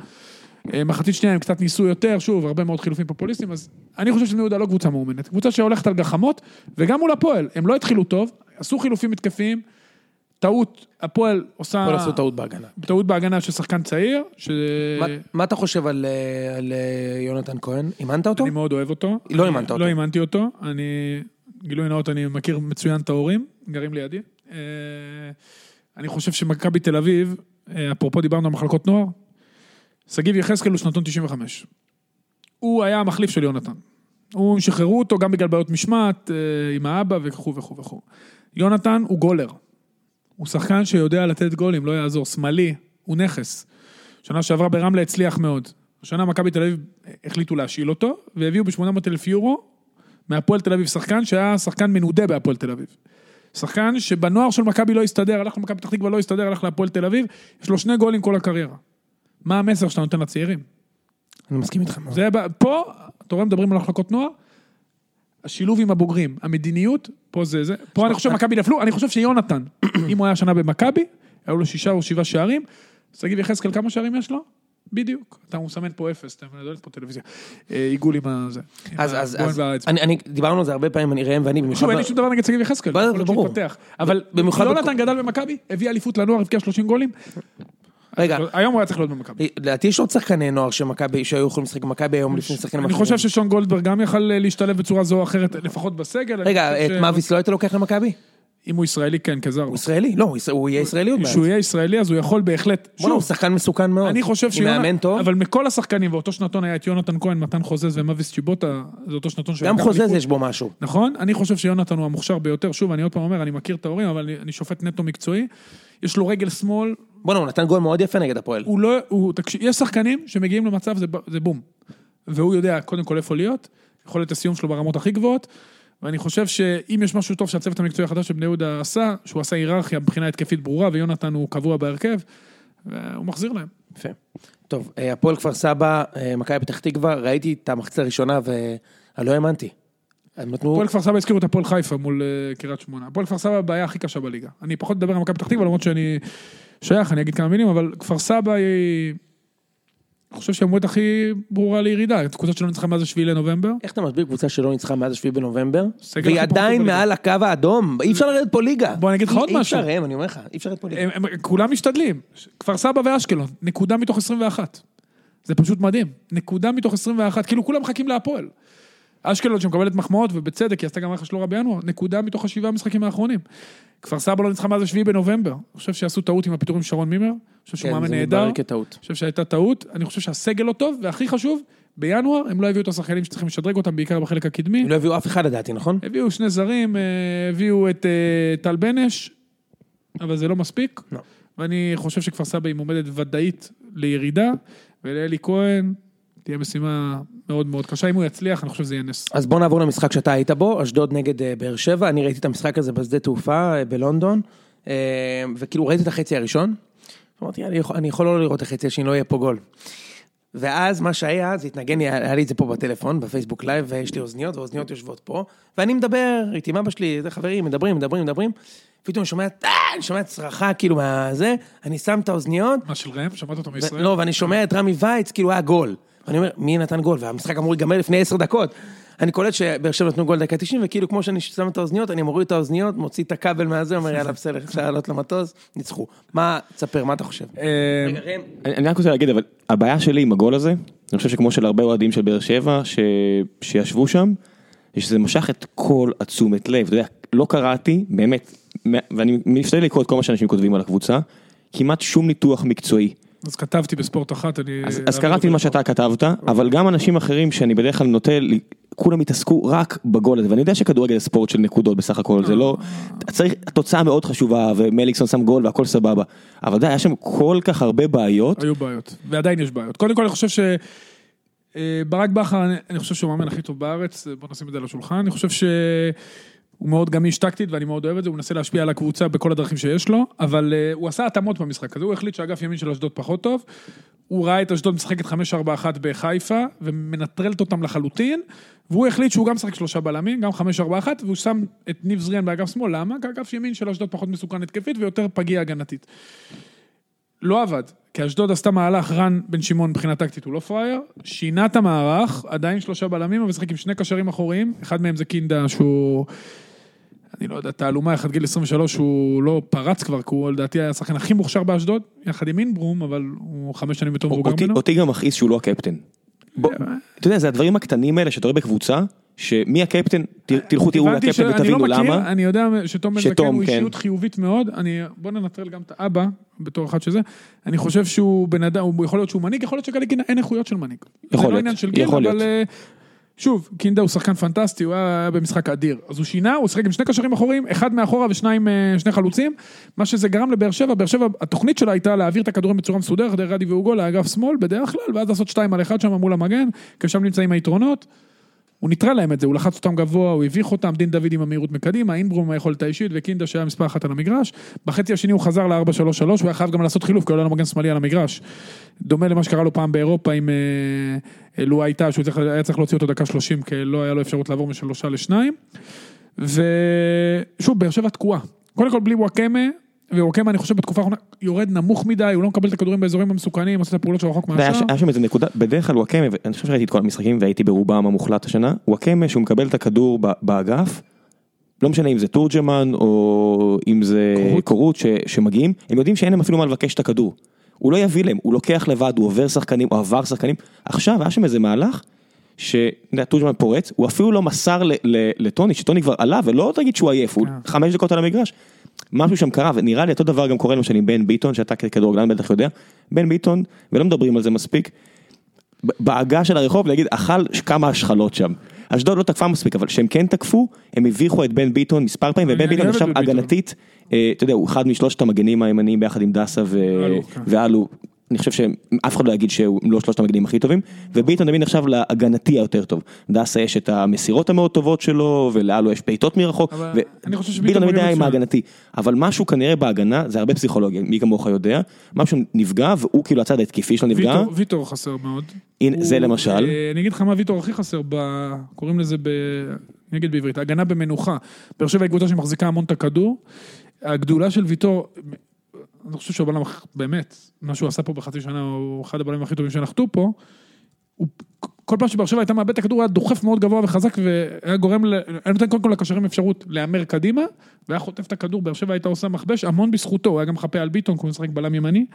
מחצית שנייה הם קצת ניסו יותר, שוב, הרבה מאוד חילופים פופוליסטיים, אז אני חושב שבני יהודה לא קבוצה מאומנת, קבוצה שהולכת על גחמות, וגם מול הפועל, הם לא התחילו טוב, עשו חילופים מתקפיים, טעות, הפועל עושה... הפועל עשו טעות בהגנה. טעות בהגנה של שחקן צעיר, שאני מה- מה אתה חושב על אה, על, אה, יונתן כהן? אימנת אותו? מאוד אוהב אותו. לא אימנת אותו. לא אימנתי אותו, אני גילוי נאות, אני מכיר מצוין את ההורים, גרים לידי. אה, אני חושב שמכבי תל אביב, אפרופו דיברנו על מחלקות נוער, שגיב יחזקאל הוא שנתון 95. הוא היה המחליף של יונתן. הוא, שחררו אותו גם בגלל בעיות משמעת עם האבא וכו' וכו' וכו'. יונתן הוא גולר. הוא שחקן שיודע לתת גולים, לא יעזור. שמאלי, הוא נכס. שנה שעברה ברמלה הצליח מאוד. השנה מכבי תל אביב החליטו להשאיל אותו, והביאו ב-800 אלף יורו מהפועל תל אביב שחקן שהיה שחקן מנודה בהפועל תל אביב. שחקן שבנוער של מכבי לא הסתדר, הלך למכבי פתח תקווה לא הסתדר, הלך להפועל תל אביב, יש לו שני גולים כל הקריירה. מה המסר שאתה נותן לצעירים? אני מסכים איתך מאוד. זה, פה, אתה רואה, מדברים על מחלקות נוער, השילוב עם הבוגרים, המדיניות, פה זה זה, פה אני חושב מכבי נפלו, אני חושב שיונתן, אם הוא היה שנה במכבי, היו לו שישה או שבעה שערים, שגיב יחזקאל כמה שערים יש לו? בדיוק, אתה מסמן פה אפס, אתה מדבר פה טלוויזיה, אה, עיגול עם הזה. אז, אז, אז. אני, דיברנו על זה הרבה פעמים, אני ראם ואני, במיוחד... שוב, אין לי שום דבר נגד שגיב יחזקאל. אבל במיוחד יונתן גדל במכבי, הביא אליפות לנוער, הבקיע 30 גולים, רגע, היום הוא היה צריך להיות במכבי. לדעתי יש עוד שחקני נוער שמכבי, שהיו יכולים לשחק במכבי היום לפני שחקנים אני אחרים. חושב ששון גולדברג גם יכל להשתלב בצורה זו או אחרת, לפחות בסגל. אני רגע, את ש- מאביס לא היית לוקח למכבי? אם הוא ישראלי, כן, כזר. הוא ישראלי? לא, הוא הוא יהיה ישראלי עוד מעט. כשהוא יהיה ישראלי, אז הוא יכול בהחלט... בוא'נה, הוא שוב, שחקן מסוכן מאוד. אני חושב עם מאמן. טוב. אבל מכל השחקנים, ואותו שנתון היה את יונתן כהן, מתן חוזז ומאביס צ'יבוטה, זה אותו שנתון גם שלקח חוזז. יש בו משהו. נכון? אני חושב שיונתן הוא המוכשר ביותר. שוב, אני עוד פעם אומר, אני מכיר את ההורים, אבל אני, אני שופט נטו מקצועי. יש לו רגל שמאל, בוא'נה, הוא נתן גול מאוד יפה נגד הפועל. הוא לא... הוא, תקשיב, יש שחקנים שמגיעים למצב, זה, זה בום. והוא יודע קודם כל איפה להיות, יכולת הסיום שלו ברמות הכי גבוהות, ואני חושב שאם יש משהו טוב שהצוות המקצועי החדש של בני יהודה עשה, שהוא עשה היררכיה מבחינה התקפית ברורה, ויונתן הוא קבוע בהרכב, והוא מחזיר להם. יפה. טוב, אה, הפועל כפר סבא, אה, מכבי פתח תקווה, ראיתי את המחצית הראשונה ואני לא האמנתי. נתנו... הפועל כפר סבא הזכירו את הפועל חיפה מול אה, קריית שמונה. הפועל כפר סבא הבעיה הכי קשה בליגה. אני פחות מדבר על מכבי פתח תקווה, למרות שאני שייך, אני אגיד כמה מילים, אבל כפר סבא היא... אני חושב שהיא המועד הכי ברורה לירידה, קבוצה שלא ניצחה מאז השביעי לנובמבר. איך אתה מסביר קבוצה שלא ניצחה מאז השביעי בנובמבר? והיא עדיין. מעל הקו האדום, אי אפשר לרדת פה ליגה. בוא אני אגיד לך אי- עוד אי משהו. אפשר, ראם, אני אומר לך, אי אפשר לרדת פה ליגה. הם, הם, כולם משתדלים. כפר סבא ואשקלון, נקודה מתוך 21. זה פשוט מדהים. נקודה מתוך 21, כאילו כולם מחכים להפועל. אשקלון שמקבלת מחמאות, ובצדק, היא עשתה גם רכש לא רע בינואר, נקודה מתוך השבעה המשחקים האחרונים. כפר סבא לא ניצחה מאז השביעי בנובמבר. אני חושב שעשו טעות עם הפיטורים שרון מימר. אני חושב שהוא כן, מאמן נהדר. אני חושב שהייתה טעות. אני חושב שהסגל לא טוב, והכי חשוב, בינואר הם לא הביאו את השחקנים שצריכים לשדרג אותם, בעיקר בחלק הקדמי. הם לא הביאו אף אחד לדעתי, נכון? הביאו שני זרים, אה, הביאו את אה, טל בנש, אבל זה לא מספיק. לא. ואני חושב שכפר סבא היא מועמדת ודאית לירידה, ולאלי כהן תהיה משימה מאוד מאוד קשה. אם הוא יצליח, אני חושב שזה יהיה נס. אז בוא נעבור למשחק שאתה היית בו, אשדוד נגד אה, באר שבע, אני ראיתי את המשחק הזה בשדה תעופה אה, בלונדון, אה, וכאילו ראיתי את החצי הראשון, אמרתי, אני אני יכול לא לראות את החצי השני, לא יהיה פה גול. ואז מה שהיה, זה התנגן לי, היה לי את זה פה בטלפון, בפייסבוק live, ויש לי אוזניות, והאוזניות יושבות פה, ואני מדבר, הייתי עם אבא שלי, חברים, מדברים, מדברים, מדברים, פתאום אני שומע, אני שומע צרחה כאילו מהזה, אני שם את האוזניות, מה של ראם? שמעת אותו מישראל? לא, ואני שומע את רמי וייץ, כאילו היה גול. ואני אומר, מי נתן גול? והמשחק אמור להיגמר לפני עשר דקות. אני קולט שבאר שבע נתנו גול דקה 90, וכאילו כמו שאני שם את האוזניות, אני מוריד את האוזניות, מוציא את הכבל מהזה, אומר יאללה בסדר, אפשר לעלות למטוס, ניצחו. מה, תספר, מה אתה חושב? אה, אני רק רוצה להגיד, אבל הבעיה שלי עם הגול הזה, אני חושב שכמו של הרבה אוהדים של באר שבע. שישבו שם, זה שזה משך את כל התשומת לב, אתה יודע, לא קראתי, באמת, ואני משתדל לקרוא את כל מה שאנשים כותבים על הקבוצה, כמעט שום ניתוח מקצועי. אז כתבתי בספורט אחת, אני... אז, אז קראתי מה שאתה כתבת, אבל גם אנשים אחרים שאני בדרך כלל נוטה, כולם התעסקו רק בגול הזה, ואני יודע שכדורגל זה ספורט של נקודות בסך הכל, זה לא, צריך, התוצאה מאוד חשובה, ומליקסון שם גול והכל סבבה, אבל די, היה שם כל כך הרבה בעיות, היו בעיות, ועדיין יש בעיות. קודם כל, אני חושב ש... אה, ברק בכר, אני- חושב שהוא המאמן הכי טוב בארץ, בוא נשים את זה על השולחן. אני חושב שהוא מאוד גמיש טקטית, ואני מאוד אוהב את זה, הוא מנסה להשפיע על הקבוצה בכל הדרכים שיש לו, אבל אה, הוא עשה התאמות במשחק הזה, הוא החליט שאגף ימין של אשדוד פחות טוב, הוא ראה את אשדוד משחקת 5-4-1 בחיפה, ומנטרלת אותם לחלוטין, והוא החליט שהוא גם משחק שלושה בלמים, גם 5-4-1, והוא שם את ניב זריאן באגף שמאל, למה? כי אגף ימין של אשדוד פחות מסוכן התקפית ויותר פגיע הגנתית. לא עבד, כי אשדוד עשתה מהלך רן בן שמעון מבחינה טקטית, הוא לא פראייר, שינה את המערך, עדיין שלושה בלמים, אבל משחק עם שני קשרים אחוריים, אחד מהם זה קינדה שהוא, אני לא יודע, תעלומה, אחד גיל 23, הוא לא פרץ כבר, כי הוא לדעתי היה השחקן הכי מוכשר באשדוד, יחד עם אינברום, אבל הוא חמש שנים יותר מבוגר ממנו. אותי גם מכעיס שהוא לא הקפטן. בוא, אתה יודע, זה הדברים הקטנים האלה שאתה רואה בקבוצה, שמי הקפטן, תלכו תראו לא ותבינו מכיר, למה. אני יודע שתום בן זקן הוא כן. אישיות חיובית מאוד, בוא ננטרל גם את האבא בתור אחד שזה, אני חושב שהוא בן אדם, יכול להיות שהוא מנהיג, יכול להיות שגליקין אין איכויות של מנהיג. יכול לא להיות, יכול להיות. אה, שוב, קינדה הוא שחקן פנטסטי, הוא היה במשחק אדיר. אז הוא שינה, הוא שיחק עם שני קשרים אחוריים, אחד מאחורה ושניים, אה, שני חלוצים, מה שזה גרם לבאר שבע, באר שבע, התוכנית שלה הייתה להעביר את הכדורים בצורה מסודרת, דרך רדי ואוגו לאגף שמאל בדרך כלל, ואז לעשות שתיים על אחד שם מול המגן, כי נמצאים היתרונות. הוא ניטרל להם את זה, הוא לחץ אותם גבוה, הוא הביך אותם, דין דוד עם המהירות מקדימה, אינברום עם היכולת האישית וקינדה שהיה מספר אחת על המגרש. בחצי השני הוא חזר ל-4-3-3, הוא היה חייב גם לעשות חילוף, כי הוא עולה לו מגן שמאלי על המגרש. דומה למה שקרה לו פעם באירופה עם אה, לואי הייתה, שהוא צריך, היה צריך להוציא אותו דקה 30, כי לא היה לו אפשרות לעבור משלושה לשניים. ושוב, באר שבע תקועה. קודם כל בלי וואקמה, ווואקמה אני חושב בתקופה האחרונה יורד נמוך מדי, הוא לא מקבל את הכדורים באזורים המסוכנים, עושה את הפעולות שלו רחוק מהשאר. היה שם איזה נקודה, בדרך כלל וואקמה, ואני חושב שראיתי את כל המשחקים והייתי ברובם המוחלט השנה, וואקמה שהוא מקבל את הכדור באגף, לא משנה אם זה תורג'מן או אם זה קורות. קורות ש- שמגיעים, הם יודעים שאין להם אפילו מה לבקש את הכדור. הוא לא יביא להם, הוא לוקח לבד, הוא עובר שחקנים, הוא עבר שחקנים. עכשיו היה שם איזה מהלך, שטורג'מן פורץ, הוא אפילו לא מסר לטוני, שטוני כבר עלה, ולא תגיד שהוא עייף, הוא כן. חמש דקות על המגרש. משהו שם קרה, ונראה לי אותו דבר גם קורה למשל עם בן ביטון, שאתה ככדורגלן בטח יודע, בן ביטון, ולא מדברים על זה מספיק, בעגה של הרחוב להגיד, אכל כמה השחלות שם. אשדוד לא תקפה מספיק, אבל כשהם כן תקפו, הם הביכו את בן ביטון מספר פעמים, ובן ביטון עכשיו. הגנתית, אה, אתה יודע, הוא אחד משלושת המגנים הימניים ביחד עם דסה כן. ואלו. אני חושב שאף אחד לא יגיד שהוא לא שלושת המגנים הכי טובים, וביטון תמיד נחשב להגנתי היותר טוב. דסה יש את המסירות המאוד טובות שלו, ולאלו יש בעיטות מרחוק, וביטון תמיד היה עם. ההגנתי. אבל משהו כנראה בהגנה, זה הרבה פסיכולוגיה, מי כמוך יודע, משהו נפגע, והוא כאילו הצד ההתקפי שלו נפגע, ויטור, חסר מאוד. הנה, זה למשל. אה, אני אגיד לך מה ויטור הכי חסר. קוראים לזה ב... אני אגיד בעברית, הגנה במנוחה. באר שבע היא קבוצה שמחזיקה המון את הכדור. הגדולה של ויטור, אני חושב שהוא הבלם, הכ- באמת, מה שהוא עשה פה בחצי שנה, הוא אחד הבלמים הכי טובים שנחתו פה. הוא, כל פעם שבאר שבע הייתה מאבד את הכדור, הוא היה דוחף מאוד גבוה וחזק, והיה גורם, ל... היה נותן קודם כל לקשרים אפשרות להמר קדימה, והיה חוטף את הכדור, באר שבע הייתה עושה מכבש, המון בזכותו, הוא היה גם מחפה על ביטון, כי הוא משחק בלם ימני.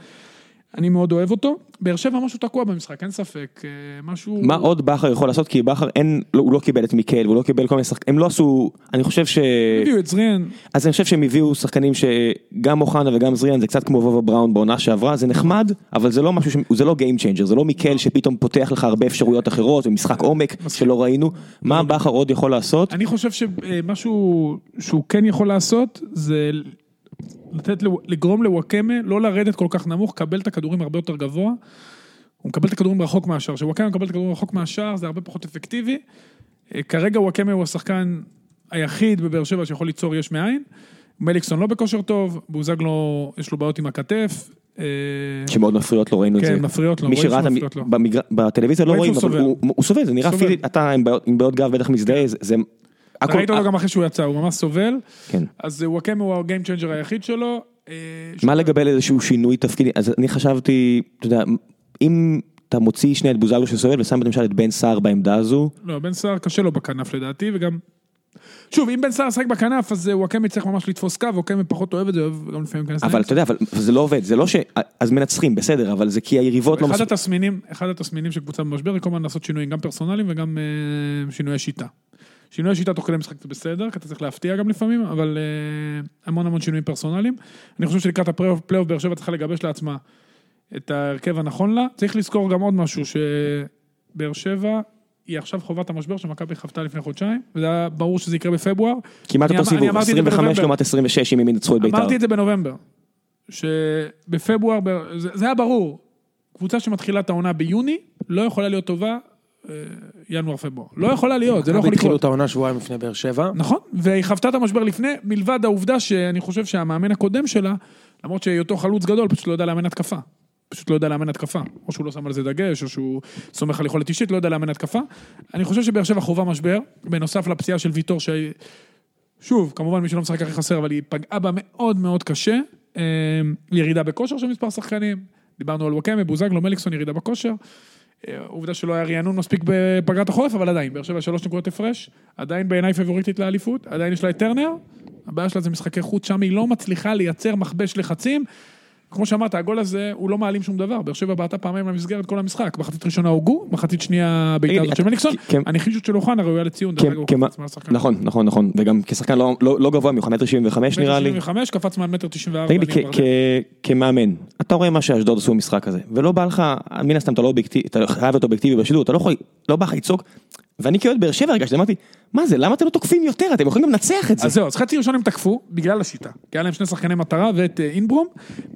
אני מאוד אוהב אותו. באר שבע משהו תקוע במשחק, אין ספק. אה, משהו... מה עוד בכר יכול לעשות? כי בכר אין, לא- הוא לא קיבל את מיקל, הוא לא קיבל כל מיני שחקנים, הם לא עשו, אני חושב ש... הביאו את זריאן. אז אני חושב שהם הביאו שחקנים שגם אוחנה וגם זריאן זה קצת כמו וובה בראון בעונה שעברה, זה נחמד, אבל זה לא משהו, ש... זה לא Game Changer, זה לא מיקל שפתאום פותח לך הרבה אפשרויות אחרות ומשחק עומק שלא ראינו. מה בכר עוד יכול לעשות? אני חושב שמשהו שהוא כן יכול לעשות, זה לתת, לגרום לוואקמה לא לרדת כל כך נמוך, קבל את הכדורים הרבה יותר גבוה. הוא מקבל את הכדורים רחוק מהשער. כשוואקמה מקבל את הכדורים רחוק מהשער, זה הרבה פחות אפקטיבי. אה, כרגע וואקמה הוא השחקן היחיד בבאר שבע שיכול ליצור יש מאין. מליקסון לא בכושר טוב, בוזגלו יש לו בעיות עם הכתף. אה, שמאוד מפריעות לו, ראינו את זה. כן, מפריעות לו, מי שראה את. במגר- בטלוויזיה לא רואים אבל. הוא סובל, זה נראה. פיזית, אתה עם בעיות- גב בטח מזדהה, זה- זה... ראית אותו גם אחרי שהוא יצא, הוא ממש סובל. כן. אז אה, וואקמה הוא ה game changer היחיד שלו. אה, מה לגבי איזשהו שינוי תפקידי? אז אני חשבתי, אתה יודע, אם אתה מוציא שנייה את בוזגלו שסובל ושם למשל את בן סער בעמדה הזו, לא, בן סער קשה לו בכנף לדעתי, וגם... שוב, אם בן סער ישחק בכנף, אז אה, וואקמה צריך ממש לתפוס קו, וואקמה פחות אוהב את זה, אוהב גם לפעמים להיכנס אבל. אתה יודע, אבל זה לא עובד, זה לא ש... אז מנצחים, בסדר, אבל זה כי היריבות לא אחד. התסמינים, אחד התסמינים של קבוצה במשבר, היא כל הזמן לעשות שינויים, גם פרסונליים וגם שינויי שיטה. שינויי שיטה תוך כדי משחק זה בסדר, כי אתה צריך להפתיע גם לפעמים, אבל אה, המון המון שינויים פרסונליים. אני חושב שלקראת הפלייאוף, פלייאוף באר שבע צריכה לגבש לעצמה את ההרכב הנכון לה. צריך לזכור גם עוד משהו, שבאר שבע היא עכשיו חווה את המשבר שמכבי חוותה לפני חודשיים, וזה היה ברור שזה יקרה בפברואר. כמעט אותו סיבוב, אמרתי את זה 25 בנובמבר. לעומת 26 אם הם ינצחו את בית"ר. אמרתי את זה בנובמבר, שבפברואר, זה, זה היה ברור, קבוצה שמתחילה את העונה ביוני, לא יכולה להיות טובה ינואר-פברואר. לא יכולה להיות, זה לא יכול התחילו לקרות. את העונה שבועיים לפני באר שבע. נכון, והיא חוותה את המשבר לפני, מלבד העובדה שאני חושב שהמאמן הקודם שלה, למרות שהיותו חלוץ גדול, פשוט לא יודע לאמן התקפה. פשוט לא יודע לאמן התקפה. או שהוא לא שם על זה דגש, או שהוא סומך על יכולת אישית, לא יודע לאמן התקפה. אני חושב שבאר שבע חווה משבר, בנוסף לפציעה של ויטור, ש... שוב, כמובן מי שלא משחק הכי חסר, אבל היא פגעה בה מאוד מאוד קשה. אה, ירידה בכושר של מספר שחקנים, דיברנו על וואקמה, בוזגלו, מליקסון, ירידה בכושר. אה, עובדה שלא היה רענון מספיק בפגרת החורף, אבל עדיין, באר שבע שלוש נקודות הפרש, עדיין בעיניי פבוריטית לאליפות, עדיין יש לה את טרנר, הבעיה שלה זה משחקי חוץ, שם היא לא מצליחה לייצר מכבש לחצים, כמו שאמרת, הגול הזה, הוא לא מעלים שום דבר. באר שבע בעטה פעמיים למסגרת כל המשחק. מחצית ראשונה הוגו, מחצית שנייה בעיטה הזאת של מליקסון. הנחישות של אוחנה ראויה לציון. נכון, נכון, נכון, וגם כשחקן לא- לא לא גבוה ממך, מטר שבעים וחמש נראה לי. 75, קפץ מעל מטר 94. תגיד לי, כמאמן, אתה רואה מה שאשדוד עשו במשחק הזה, ולא בא לך, מן הסתם אתה לא אובייקטיבי, אתה חייב להיות אובייקטיבי בשידור, אתה לא יכול, לא בא לך לצעוק, ואני כאוהד באר שבע הרגשתי, אמרתי, מה זה, למה אתם לא תוקפים יותר, אתם יכולים גם לנצח את זה. אז זהו, אז חצי ראשון הם תקפו, בגלל השיטה. כי היה להם שני שחקני מטרה ואת אה, אינברום.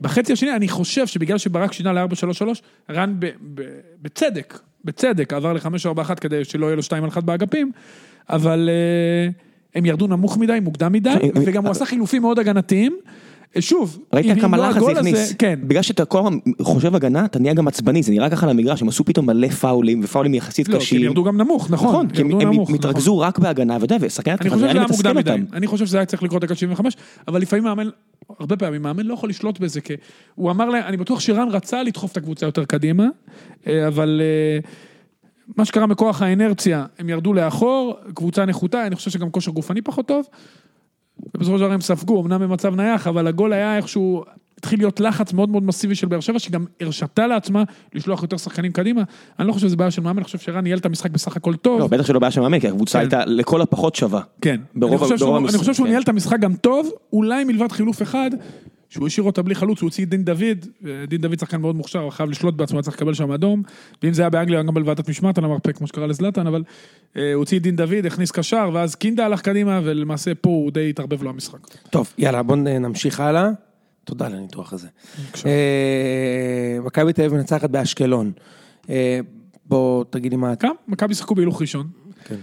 בחצי השני, אני חושב שבגלל שברק שינה ל-4-3-3, רן ב- ב- בצדק, בצדק, עבר ל-5-4-1 כדי שלא יהיה לו 2 על 1 באגפים, אבל אה, הם ירדו נמוך מדי, מוקדם מדי, אה, וגם הוא עשה חילופים מאוד הגנתיים. שוב, ראית כמה לא לחץ זה הכניס, כן. בגלל שאתה כל הזמן חושב הגנה, אתה נהיה גם עצבני, זה נראה ככה על המגרש, הם עשו פתאום מלא פאולים, ופאולים יחסית לא, כי הם קשים. ירדו גם נמוך, נכון. נכון, כי הם ירדו הם נמוך, נכון. רק בהגנה, ואתה יודע, אני התקפה, זה שזה היה מתסכל אותם. אני חושב שזה היה צריך לקרות דקה 75, אבל לפעמים מאמן, הרבה פעמים מאמן לא יכול לשלוט בזה, כי הוא אמר להם, אני בטוח שרן רצה לדחוף את הקבוצה יותר קדימה, אה, אבל אה, מה שקרה מכוח האנרציה, הם ירדו לאחור, קבוצה נחותה, אני חושב שגם כושר גופני פחות טוב, ובסופו של דבר הם ספגו, אמנם במצב נייח, אבל הגול היה איכשהו... התחיל להיות לחץ מאוד מאוד מסיבי של באר שבע, שגם הרשתה לעצמה לשלוח יותר שחקנים קדימה. אני לא חושב שזה בעיה של מאמן, אני חושב שרן ניהל את המשחק בסך הכל טוב. לא, בטח שלא בעיה של מאמן, כי הקבוצה כן. הייתה לכל הפחות שווה. כן. ברוב- אני חושב ברוב שהוא- המשחק, אני חושב שהוא כן. ניהל את המשחק גם טוב, אולי מלבד חילוף אחד, שהוא השאיר אותה בלי חלוץ, הוא הוציא את דין דוד, דין דוד שחקן מאוד מוכשר, חייב לשלוט בעצמו, היה צריך לקבל שם אדום, ואם זה היה באנגליה, גם בלוועדת משמעת על המרפק, כמו שקרה לזלטן, אבל אה, הוא הוציא את דין דוד, הכניס קשר, ואז קינדה הלך קדימה, ולמעשה פה הוא די התערבב לו המשחק. טוב, יאללה, בוא נמשיך הלאה. תודה על הניתוח הזה. אה, מכבי תל אביב מנצחת באשקלון. אה, בוא תגיד לי מה... גם, מכבי שיחקו בהילוך ראשון. כן.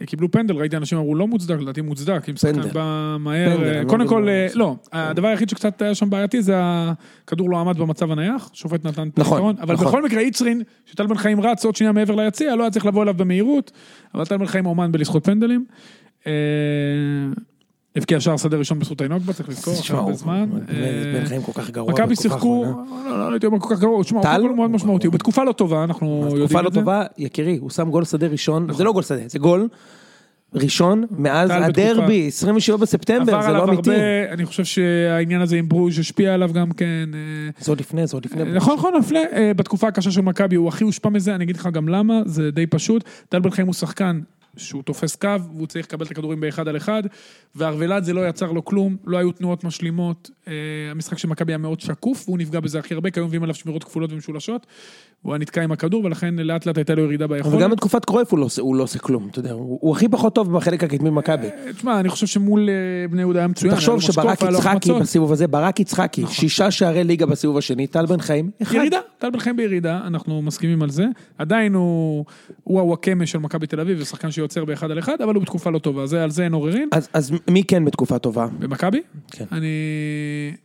אה, קיבלו פנדל, ראיתי אנשים אמרו לא מוצדק, לדעתי מוצדק, אם שחקן. בא מהר, אה, לא קודם כל, אה. לא, הדבר היחיד שקצת היה שם בעייתי זה הכדור לא עמד במצב הנייח, שופט נתן נכון, הפתרון, אבל נכון. בכל מקרה איצרין, שטל בן חיים רץ עוד שנייה מעבר ליציע, לא היה צריך לבוא אליו במהירות, אבל טל בן חיים אומן בלסחוט פנדלים. אה, הבקיע שער שדה ראשון בזכות האינוגבה, צריך לזכור, אחרי הרבה זמן. בן- אה, בן חיים כל כך גרוע מכבי בתקופה שיחקו. לא, לא, לא הייתי אומר כל כך גרוע, תשמע, הוא מאוד משמעותי, הוא בתקופה לא טובה, אנחנו יודעים את זה. תקופה לא טובה, יקירי, הוא שם גול שדה ראשון, זה לא גול שדה, זה גול ראשון מאז בתקופה- הדרבי, 27 בספטמבר, זה לא אמיתי. הרבה, אני חושב שהעניין הזה עם ברוז' השפיע עליו גם כן. אה, זה עוד לפני, זה עוד לפני. נכון, נכון, נפלה. אה, בתקופה הקשה של מכבי הוא הכי הושפע מזה, אני אגיד לך גם למה, זה די פשוט. טל בן חיים הוא שחקן שהוא תופס קו, והוא צריך לקבל את הכדורים באחד על אחד, והרבלת זה לא יצר לו כלום, לא היו תנועות משלימות. אה, המשחק של מכבי היה מאוד שקוף, והוא נפגע בזה הכי הרבה, כי היו מביאים עליו שמירות כפולות ומשולשות. הוא היה נתקע עם הכדור, ולכן לאט לאט הייתה לו ירידה ביכולת. וגם בתקופת קרויף הוא לא עושה- הוא לא עושה כלום, אתה יודע, הוא הוא הכי פחות טוב בחלק הקדמי במכבי. אה, תשמע, אני חושב שמול אה, בני יהודה היה מצוין. תחשוב שברק יצחקי. בסיבוב הזה, ברק יצחקי, שישה שערי ליגה בסיבוב השני, טל בן חיים, אחד. ירידה, טל בן חיים בירידה, אנחנו מסכימים על זה. עדיין הוא, הוא הוואקמה של מכבי תל אביב, זה שחקן שיוצר באחד על אחד, אבל הוא בתקופה לא טובה, זה, על זה אין עוררין. אז- אז מי כן בתקופה טובה? במכבי, כן. אני,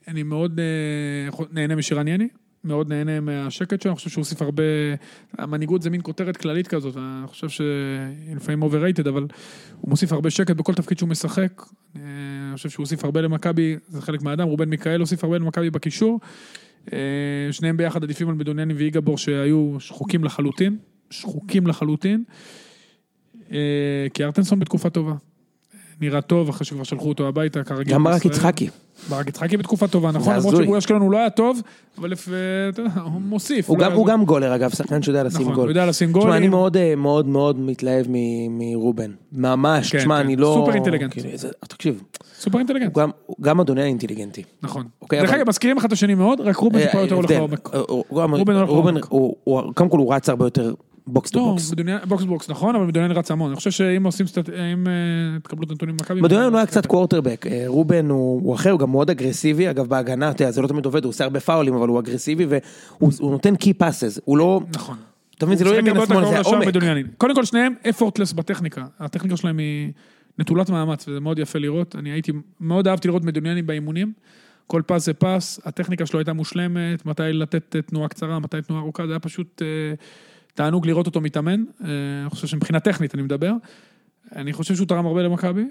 אני מאוד אה, נהנה משירן יני, מאוד נהנה מהשקט שלו, אני חושב שהוא הוסיף הרבה, המנהיגות זה מין כותרת כללית כזאת, אני חושב שהיא לפעמים overrated, אבל הוא מוסיף הרבה שקט בכל תפקיד שהוא משחק. אה, אני חושב שהוא הוסיף הרבה למכבי, זה חלק מהאדם, רובן מיכאל הוסיף הרבה למכבי בקישור. אה, שניהם ביחד עדיפים על מדוניאני ואיגבור שהיו שחוקים לחלוטין, שחוקים לחלוטין. אה, כי ארטנסון בתקופה טובה. נראה טוב אחרי שכבר שלחו אותו הביתה, כרגיל. גם ברק. יצחקי. ברק יצחקי בתקופה טובה, נכון? למרות. שמול אשקלון הוא לא היה טוב, אבל לפ- אתה יודע, הוא מוסיף. הוא גם- גולר אגב, שחקן שיודע לשים נכון, גול. הוא יודע לשים תשמע, אני. מאוד אה, מאוד מאוד מתלהב מרובן. ממש, כן, תשמע, כן. אני לא... סופר אינטליגנט. כאילו, תקשיב, סופר אינטליגנט, גם- אדוני האינטליגנטי. נכון. אוקיי, דרך אגב, מזכירים אחד את השני מאוד, רק רובן טיפה אה, יותר הולך. לעומק. אה, רובן הולך לעומק. קודם כל הוא רץ הרבה יותר box to לא, box. box box, נכון, אבל מדוניאנין רץ המון. אני חושב שאם עושים סטט... אם אה, תקבלו את הנתונים במכבי... מדוניאנין הוא היה קצת קוורטרבק, אה, רובן הוא אחר, הוא גם מאוד אגרסיבי, אגב בהגנה, אתה זה לא תמיד עובד, הוא עושה הרבה פאולים, אבל הוא אגרסיבי והוא הוא נותן key passes, הוא לא, נכון. אתה מבין, זה לא ימין השמאל, זה העומק. קודם כל שניהם effortless בטכניקה. הטכניקה שלהם היא נטולת מאמץ, וזה מאוד יפה לראות. אני הייתי, מאוד אהבתי לראות מדוניאנין באימונים. כל פס זה פס, הטכניקה שלו הייתה מושלמת, מתי לתת אה, תנועה קצרה, מתי תנועה ארוכה, זה היה פשוט אה, תענוג לראות אותו מתאמן. אה, אני חושב שמבחינה טכנית אני מדבר. אני חושב שהוא תרם הרבה למכבי,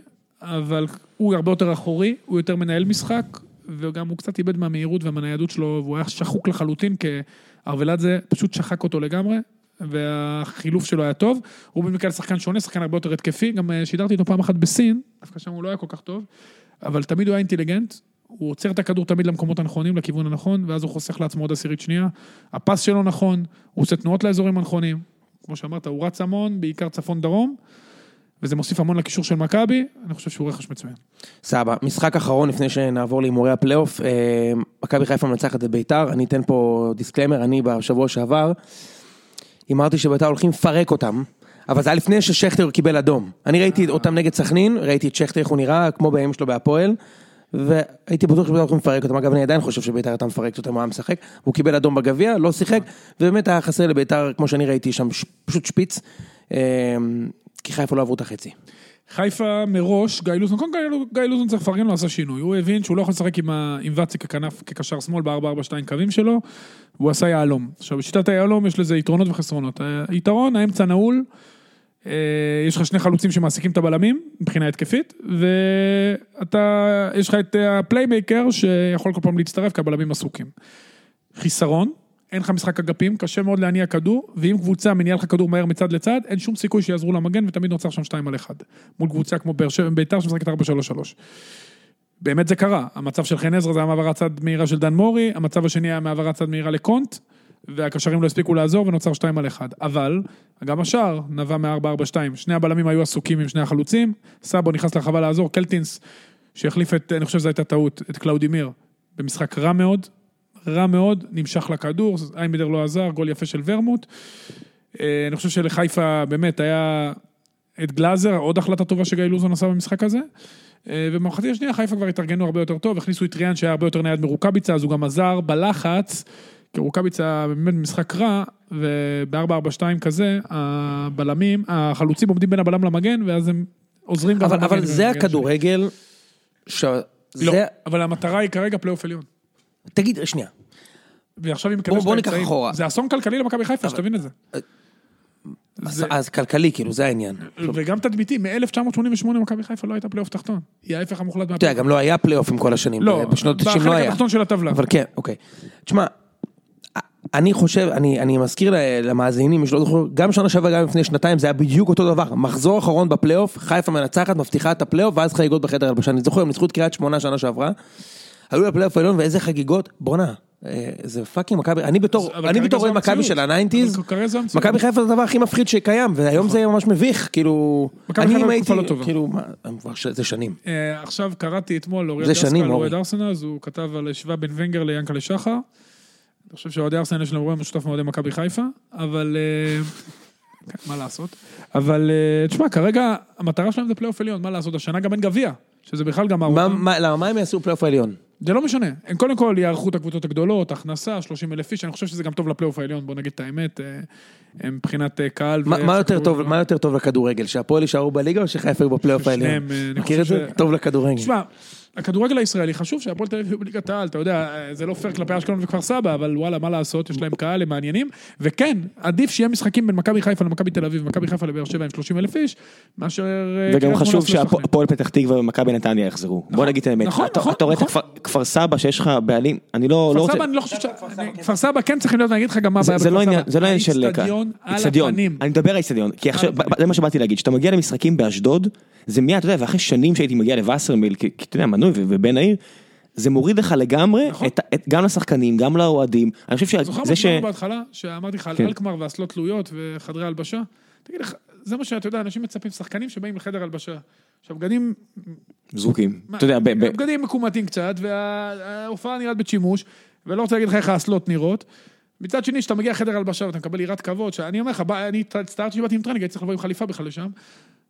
אבל הוא הרבה יותר אחורי, הוא יותר מנהל משחק, וגם הוא קצת איבד מהמהירות והמניידות שלו, והוא היה שחוק לחלוטין, כי ארוולדזה פשוט שחק אותו לגמרי, והחילוף שלו היה טוב. הוא במקרה שחקן שונה, שחקן הרבה יותר התקפי, גם אה, שידרתי אותו פעם אחת בסין, דווקא שם הוא לא היה כל כך טוב, אבל תמיד הוא היה אינטליגנט, הוא עוצר את הכדור תמיד למקומות הנכונים, לכיוון הנכון, ואז הוא חוסך לעצמו עוד עשירית שנייה. הפס שלו נכון, הוא עושה תנועות לאזורים הנכונים. כמו שאמרת, הוא רץ המון, בעיקר צפון-דרום, וזה מוסיף המון לקישור של מכבי, אני חושב שהוא רכש מצוין. סבבה, משחק אחרון לפני שנעבור להימורי הפלייאוף, אה, מכבי חיפה מנצחת את ביתר, אני אתן פה disclaimer, אני בשבוע שעבר, הימרתי שביתר הולכים לפרק אותם, אבל זה היה לפני ששכטר קיבל אדום. אני ראיתי אותם נגד סכנין, ראיתי את שכטר איך הוא נראה, כמו בימים שלו בהפועל, והייתי בטוח שביתר הולכים לפרק אותם, אגב אני עדיין חושב שביתר הייתה מפרקת אותם, הוא היה משחק, הוא קיבל אדום בגביע, לא שיחק, ובאמת היה חסר לביתר, כמו שאני ראיתי שם, פשוט שפיץ, אה, כי חיפה לא עברו את החצי. חיפה מראש, גיא לוזון, קודם כל גיא לוזון צריך לפרגן לו, עשה שינוי. הוא הבין שהוא לא יכול לשחק עם, עם ואצק ככנף, כקשר שמאל ב-442 קווים שלו, והוא עשה יהלום. עכשיו, בשיטת היהלום יש לזה יתרונות וחסרונות. היתרון, האמצע נעול, אה, יש לך שני חלוצים שמעסיקים את הבלמים, מבחינה התקפית, ואתה, יש לך את אה, ה playmaker שיכול כל פעם להצטרף, כי הבלמים עסוקים. חיסרון, אין לך משחק אגפים, קשה מאוד להניע כדור, ואם קבוצה מניעה לך כדור מהר מצד לצד, אין שום סיכוי שיעזרו למגן, ותמיד נוצר שם 2 על 1. מול קבוצה כמו באר שבע, ביתר שמשחקת 4-3-3. באמת זה קרה, המצב של חן עזרא זה היה מעברת צד מהירה של דן מורי, המצב השני היה מעברת צד מהירה לקונט, והקשרים לא הספיקו לעזור ונוצר 2 על 1. אבל, גם השער נבע מ-4-4-2, שני הבלמים היו עסוקים עם שני החלוצים, סאבו נכנס לרחבה לעזור, קלטינס, שהחליף את, אני חושב שזו הייתה טעות, את קלאודימיר, במשחק רע מאוד, רע מאוד, נמשך לכדור, איינבינדר לא עזר, גול יפה של ורמוט. אה, אני חושב שלחיפה באמת היה את גלאזר, עוד החלטה טובה שגיא לוזון עשה במשחק הזה. אה, ובמחצית השנייה חיפה כבר התארגנו הרבה יותר טוב, הכניסו את ריאן שהיה הרבה יותר נייד מרוקאביצה, אז הוא גם עזר בלחץ, רוקאביצה באמת במשחק רע, וב-4-4-2 כזה, הבלמים, החלוצים עומדים בין הבלם למגן, ואז הם עוזרים גם אבל, למגן. אבל זה הכדורגל, ש... לא, זה... אבל המטרה היא כרגע פלייאוף עליון. תגיד, שנייה, ועכשיו ניקח האמצעים. אחורה. זה אסון כלכלי למכבי חיפה, שתבין את זה. אז, זה- אז כלכלי, כאילו, זה העניין. וגם תדמיתי, מ-1988 מכבי חיפה לא הייתה פלייאוף תחתון. היא ההפך המוחלט אתה יודע, מהפלייאוף. גם לא היה פלייאופים כל השנים. לא, בשנות ה-90 לא בחלק היה. התחתון של הטבלה. אבל כן, אוקיי. תשמע, אני חושב, אני, אני מזכיר למאזינים, שלא זוכר, גם שנה שעברה, גם לפני שנתיים, זה היה בדיוק אותו דבר. מחזור אחרון בפלייאוף, חיפה מנצחת, מבטיחה את הפלייאוף, ואז חגיגות בחדר הלבשה. אני זוכר, הם ניצחו את קריית שמונה שנה שעברה, היו לפלייאוף העליון, ואיזה חגיגות, בואנה, אה, זה fucking מכבי, אני בתור, אני בתור זו אוהד מכבי. של ה nineties. מכבי חיפה זה הדבר הכי מפחיד שקיים, והיום זה ממש מביך, כאילו, אני אם הייתי, לא. כאילו, זה שנים. אה, עכשיו קראתי אתמול, אוריאל דסקל, אורי. אוהד ארסנל, אז הוא כתב על השוואה בין ונגר ליאנקלה שחר. אני חושב שאוהדי ארסנל יש להם רואה משותף מאוהדי מכבי חיפה, אבל... אה, כן, מה לעשות? אבל אה, תשמע, כרגע המטרה שלהם זה פלייאוף עליון, מה לעשות? השנה גם אין גביע, שזה בכלל גם למה, מה הם יעשו בפלייאוף העליון? זה לא משנה, הם קודם כל יערכו את הקבוצות הגדולות, הכנסה, 30 אלף איש, אני חושב שזה גם טוב לפלייאוף העליון, בוא נגיד את האמת, אה, מבחינת קהל. מה- יותר טוב, מה יותר טוב לכדורגל, שהפועל יישארו בליגה או שחיפה יהיו בפלייאוף העליון? מכיר את זה? טוב לכדורגל. תשמע, הכדורגל הישראלי חשוב שהפועל תל אביב יהיו בליגת העל, אתה יודע, זה לא פייר כלפי אשקלון וכפר סבא, אבל וואלה, מה לעשות, יש להם קהל, הם מעניינים, וכן, עדיף שיהיה משחקים בין מכבי חיפה למכבי תל אביב, ומכבי חיפה לבאר שבע עם 30 אלף איש, מאשר... אה, וגם חשוב. שהפועל פתח תקווה ומכבי נתניה יחזרו. בוא נגיד את האמת. נכון, אתה- נכון, אתה רואה את נכון. כפר סבא שיש לך בעלים, אני לא לא רוצה... לא כפר סבא כן צריכים להיות, אני אגיד לך גם מה הבעיה לא בכפר סבא. זה לא עניין של... האיצטדיון. אני מדבר על האיצטדיון, כי עכשיו. זה מה שבאתי להגיד, כשאתה מגיע למשחקים באשדוד, זה מיד, אתה יודע, ואחרי שנים שהייתי מגיע לווסרמיל, כי כי אתה יודע, מנוי ובן העיר, זה מוריד לך לגמרי, נכון. את את- גם לשחקנים, גם לאוהדים, אני חושב זוכר מה שזה ש... שדיברנו בהתחלה, שאמרתי לך על כן. אלקמר ואסלות תלויות וחדרי הלבשה? תגיד לך, זה מה שאתה יודע, אנשים מצפים, שחקנים שבאים לחדר הלבשה. עכשיו, בגדים זרוקים, אתה יודע, ב- ב- בגדים מקומטים קצת, וההופעה נראית בשימוש, ולא רוצה להגיד לך איך האסלות נראות. מצד שני, כשאתה מגיע לחדר הלבשה ואתה מקבל יראת כבוד, שאני אומר לך, אני הצטערתי שבאתי עם טרנינג, הייתי צריך לבוא עם חליפה בכלל לשם,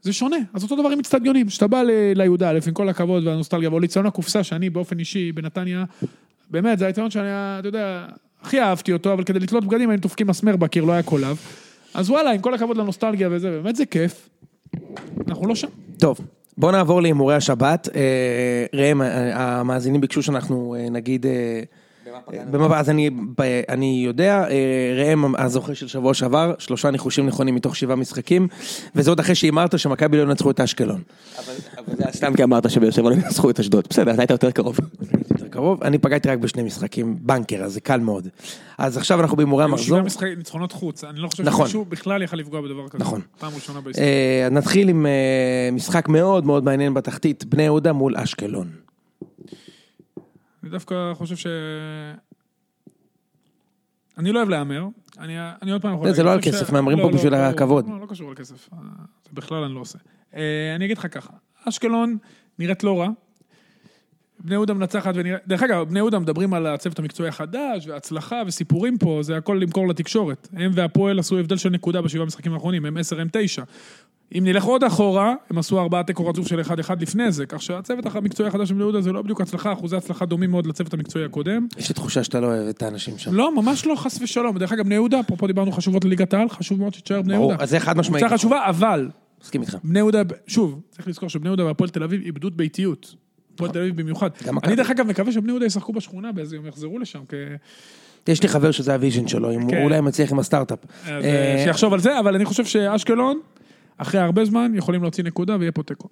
זה שונה. אז אותו דבר עם אצטדיונים, כשאתה בא ל- ליהודה א', עם כל הכבוד והנוסטלגיה, או לאצטדיון הקופסה, שאני באופן אישי בנתניה, באמת, זה האצטדיון שאני, אתה יודע, הכי אהבתי אותו, אבל כדי לתלות בגדים היינו דופקים מסמר בקיר, לא היה קולב. אז וואלה, עם כל הכבוד לנוסטלגיה וזה, באמת זה כיף. אנחנו לא שם. טוב, בוא נעבור להימורי השבת. אה, ראם, אה, המאזינים ביקשו שאנחנו אה, נגיד... אה, במפה, אז אני, ב- אני יודע, אה, ראם הזוכה של שבוע שעבר, שלושה ניחושים נכונים מתוך שבעה משחקים, וזה עוד אחרי שהימרת שמכבי לא ינצחו את אשקלון. אבל זה היה סתם כי אמרת שבאר שבע לא ינצחו את אשדוד, בסדר, אתה היית יותר קרוב. יותר קרוב, אני פגעתי רק בשני משחקים, בנקר, אז זה קל מאוד. אז עכשיו אנחנו בהימורי המחזור. שבעה משחקי ניצחונות חוץ, אני לא חושב נכון. שמישהו בכלל יכל לפגוע בדבר כזה. נכון. פעם ראשונה בהיסטוריה. אה, נתחיל עם אה, משחק מאוד מאוד מעניין בתחתית, בני יהודה מול אשקלון. אני דווקא חושב ש... אני לא אוהב להמר, אני, אני עוד פעם יכול זה לא על כסף, מהמרים לא, פה לא, בשביל לא, הכבוד. לא, לא קשור לכסף, זה בכלל אני לא עושה. אה, אני אגיד לך ככה, אשקלון נראית לא רע, בני יהודה מנצחת ונראה... דרך אגב, בני יהודה מדברים על הצוות המקצועי החדש, והצלחה וסיפורים פה, זה הכל למכור לתקשורת. הם והפועל עשו הבדל של נקודה בשבעה המשחקים האחרונים, הם 10, הם 9. אם נלך עוד אחורה, הם עשו ארבעה תיקו רצוף של 1-1 לפני זה, כך שהצוות המקצועי החדש של בני יהודה זה לא בדיוק הצלחה, אחוזי הצלחה דומים מאוד לצוות המקצועי הקודם. יש לי תחושה שאתה לא אוהב את האנשים שם. לא, ממש לא, חס ושלום. דרך אגב, בני יהודה, אפרופו דיברנו חשובות לליגת העל, חשוב מאוד שתישאר בני יהודה. אז זה חד משמעית. קבוצה חשובה, אבל מסכים איתך. בני יהודה, שוב, צריך לזכור שבני יהודה והפועל תל אביב איבדו ביתיות. הפועל תל אביב במיוחד. אני דרך אגב מקווה שבני יהודה ישחקו בשכונה באיזה יום, יחזרו לשם. יש לי חבר שזה ה vision שלו, אם הוא כן. אולי מצליח עם הסטארט-אפ. אה, שיחשוב על זה, אבל אני חושב שאשקלון, אחרי הרבה זמן, יכולים להוציא נקודה ויהיה פה תיקו.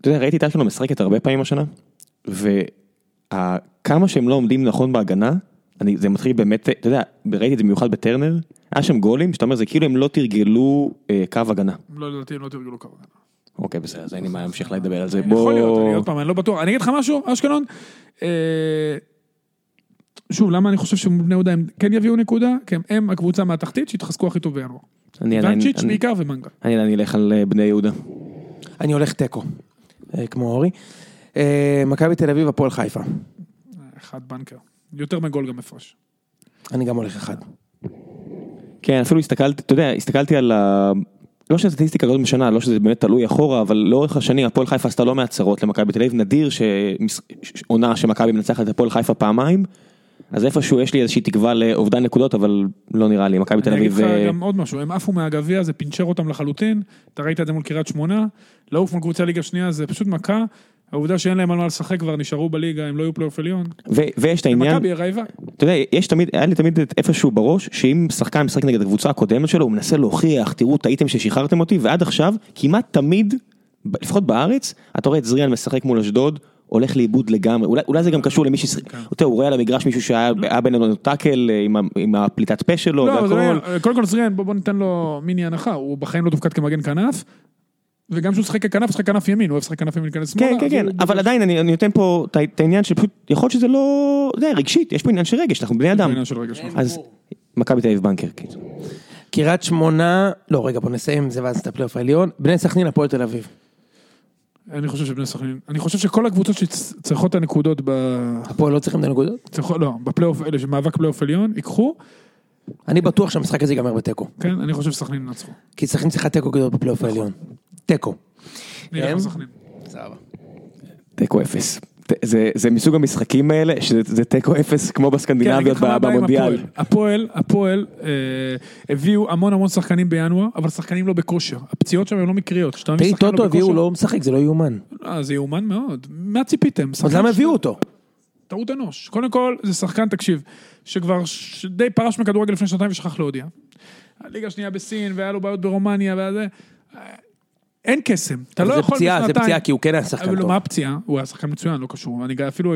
אתה יודע, ראיתי את אשקלון משחקת הרבה פעמים השנה, וכמה שהם לא עומדים נכון בהגנה, אני, זה מתחיל באמת, אתה יודע, ראיתי את זה במיוחד בטרנר, היה שם גולים, שאתה אומר, זה כאילו הם לא תרגלו אה, קו הגנה. לא לדעתי הם לא תרגלו כמה. אוקיי, בסדר, אז אין לי מה להמשיך לדבר על זה. יכול להיות, אני בוא... עוד פעם, אני לא בטוח. אני אגיד לך משהו, אשקלון, אה, שוב, למה אני חושב שבני יהודה הם כן יביאו נקודה? כי הם הקבוצה מהתחתית שהתחזקו הכי טוב בינואר. אני עדיין- בעיקר ומנגה. אני אני אלך על אה, בני יהודה. אני הולך תיקו, אה, כמו אורי. אה, מכבי תל אביב, הפועל חיפה. אחד בנקר. יותר מגול גם הפרש. אני גם הולך אחד. כן, אפילו הסתכלתי, אתה יודע, הסתכלתי על ה... לא שהסטטיסטיקה כזאת משנה, לא שזה באמת תלוי אחורה, אבל לאורך השנים הפועל חיפה עשתה לא מעט צרות למכבי תל אביב, נדיר שעונה שמכבי מנצחת את הפועל חיפה פעמיים, אז איפשהו יש לי איזושהי תקווה לאובדן נקודות, אבל לא נראה לי, מכבי תל אני אגיד אביב... לך אה, גם עוד משהו, הם עפו מהגביע, זה פינצ'ר אותם לחלוטין. אתה ראית את זה מול קריית שמונה, לעוף מול קבוצה ליגה שנייה זה פשוט מכה. העובדה שאין להם על מה לשחק כבר נשארו בליגה, הם לא יהיו פלייאוף עליון. ויש את העניין, מכבי רעיבה. אתה יודע, יש תמיד, היה לי תמיד איפשהו בראש, שאם שחקן משחק נגד הקבוצה הקודמת שלו, הוא מנסה להוכיח, תראו, טעיתם ששחררתם אותי, ועד עכשיו, כמעט תמיד, לפחות בארץ, אתה רואה את זריאן משחק מול אשדוד, הולך לאיבוד לגמרי, אולי, אולי זה גם קשור למי ששיחק, אתה יודע, הוא רואה על המגרש מישהו שהיה היה בינינו tackle אה, עם, עם הפליטת פה שלו, לא, זה לא והכל, קודם כל זריאן, בוא בוא ניתן לו מיני הנחה, הוא בחיים לא תפקד כמגן כנף. וגם כשהוא שיחק ככנף, הוא שיחק כנף ימין, הוא אוהב לשחק כנף ימין, להיכנס שמאלה. כן, כן, כן, אבל עדיין אני, אני נותן פה את העניין שפשוט, יכול להיות שזה לא, אתה יודע, רגשית, יש פה עניין של רגש, אנחנו בני אדם, של שלך. אז מכבי תל אביב banker, כאילו. קריית שמונה, לא רגע בוא נסיים עם זה ואז את הפלייאוף העליון. בני סכנין, הפועל תל אביב. אני חושב שבני סכנין, אני חושב שכל הקבוצות שצריכות את הנקודות ב... הפועל לא צריכים את הנקודות? צריכות, לא, בפלייאוף, אלה שמאבק פלייאוף עליון, ייקחו, אני בטוח שהמשחק הזה ייגמר בתיקו. כן, אני חושב שסכנין ינצחו. כי סכנין צריכה תיקו גדול בפלייאוף העליון. תיקו. אני אלך הם? לסכנין. סבבה. תיקו אפס. זה, זה מסוג המשחקים האלה, שזה זה תיקו אפס כמו כן, בסקנדינביות עם במונדיאל. הפועל. הפועל, הפועל, אה, הביאו המון המון שחקנים בינואר, אבל שחקנים לא בכושר. הפציעות שם הן לא מקריות. טוטו לא הביאו, לא משחק, זה לא יאומן. אה, זה יאומן מאוד. מה ציפיתם? אז למה הביאו אותו? טעות אנוש. קודם כל, זה שחקן, תקשיב, שכבר ש- די פרש מכדורגל לפני שנתיים ושכח להודיע. הליגה השנייה בסין, והיה לו בעיות ברומניה, וזה... אין קסם. אתה לא זה יכול פציעה, זה בשנתיים- פציעה, כי הוא כן היה שחקן טוב. מה הפציעה? הוא היה שחקן מצוין, לא קשור. אני אפילו,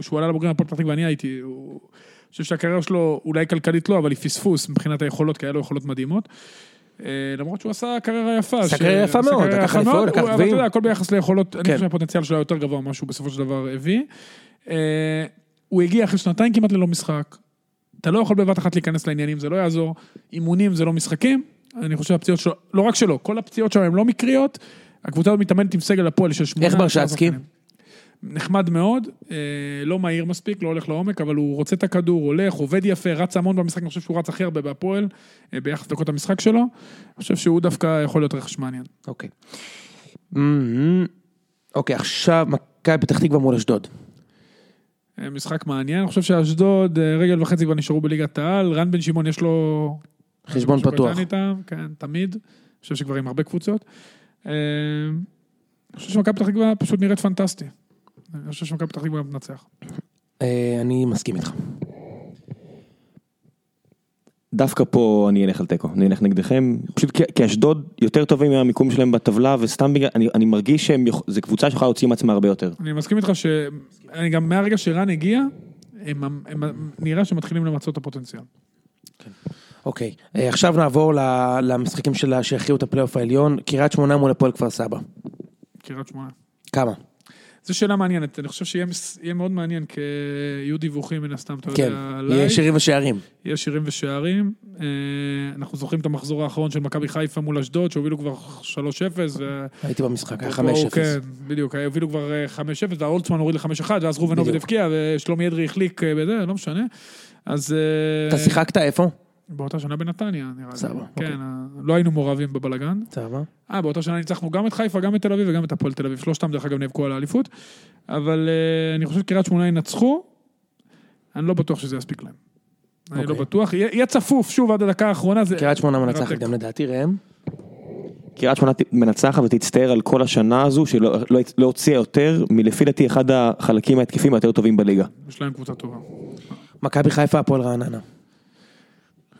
כשהוא עלה לבוגרים הפועל פתח תקווה, אני הייתי, הוא- אני חושב שהקריירה שלו, אולי כלכלית לא, אבל היא פספוס מבחינת היכולות, כי היה לו יכולות מדהימות. אה, למרות שהוא עשה קריירה יפה. עשה קריירה יפה מאוד, לקח מאוד, לקח הוא- אבל גביעים. אתה יודע, הכל ביחס ליכולות, אני כן. חושב שהפוטנציאל שלו היה יותר גבוה ממה שהוא בסופו של דבר הביא. אה, הוא הגיע אחרי שנתיים כמעט ללא משחק. אתה לא יכול בבת אחת להיכנס לעניינים, זה לא יעזור. אימונים זה לא משחקים. אני חושב שהפציעות שלו, לא רק שלו, כל הפציעות שלו הן לא מקריות. הקבוצה הזאת מתאמנת עם סגל הפועל של שמונה. איך ברשצקי? נחמד מאוד, אה, לא מהיר מספיק, לא הולך לעומק, אבל הוא רוצה את הכדור, הולך, עובד יפה, רץ המון במשחק, אני חושב שהוא רץ הכי הרבה בהפועל, אה, ביחס לדקות המשחק שלו. אני חושב שהוא דווקא יכול להיות רכש מעניין. אוקיי. אמ, אוקיי, עכשיו מכבי פתח תקווה מול אשדוד. אה, משחק מעניין, אני חושב שאשדוד, רגל וחצי כבר נשארו בליגת העל, רן בן שמעון יש לו... חשבון פתוח. איתם, כן, תמיד. אני חושב שכבר עם הרבה קבוצות. אה, אני חושב שמכבי פתח תקווה פשוט נראית פנטסטי. אני חושב שמכבי פתח תקווה מנצח. אה, אני מסכים איתך. דווקא פה אני אלך על תיקו, אני אלך נגדכם, פשוט כי- אשדוד יותר טובים מהמיקום שלהם בטבלה, וסתם בגלל, אני, אני מרגיש שהם, יכ- זו קבוצה שיכולה להוציא מעצמה הרבה יותר. אני מסכים איתך שאני גם מהרגע שרן הגיע, הם, הם, הם, נראה שמתחילים למצות את הפוטנציאל. אוקיי, אה, עכשיו נעבור למשחקים של שהכריעו את הפלייאוף העליון. קריית שמונה מול הפועל כפר סבא. קריית שמונה. כמה? זו שאלה מעניינת, אני חושב שיהיה יהיה מאוד מעניין, כי יהיו דיווחים מן הסתם, אתה כן, יודע, יהיה עליי. שירים ושערים. יהיה שירים ושערים. אה, אנחנו זוכרים את המחזור האחרון של מכבי חיפה מול אשדוד, שהובילו כבר 3-0. ו- הייתי במשחק, היה פה, 5-0. כן, בדיוק, הובילו כבר אה, 5-0, והאולצמן הוריד ל-5-1, ואז ראובן עובד. הבקיע, ושלומי אדרי החליק אה, בזה, לא משנה. אז... אה, אתה שיחקת איפה? באותה שנה בנתניה, נראה לי. סבבה, אוקיי. כן, אה, לא היינו מעורבים בבלגן. סבבה. אה, באותה שנה ניצחנו גם את חיפה, גם את תל אביב וגם את הפועל תל אביב. שלושתם, דרך אגב, נאבקו על האליפות. אבל אה, אני חושב שקריית שמונה ינצחו, אני לא בטוח שזה יספיק להם. אני לא אוקיי. בטוח. יהיה צפוף שוב עד הדקה האחרונה. זה- קריית שמונה מנצחת. גם לדעתי, ראם. קריית שמונה מנצחת ותצטער על כל השנה הזו שלא לא, לא הוציאה יותר מלפי דעתי אחד החלקים ההתקפים היותר טובים בליגה. יש להם קבוצה טובה. מכבי חיפה, הפועל רעננה.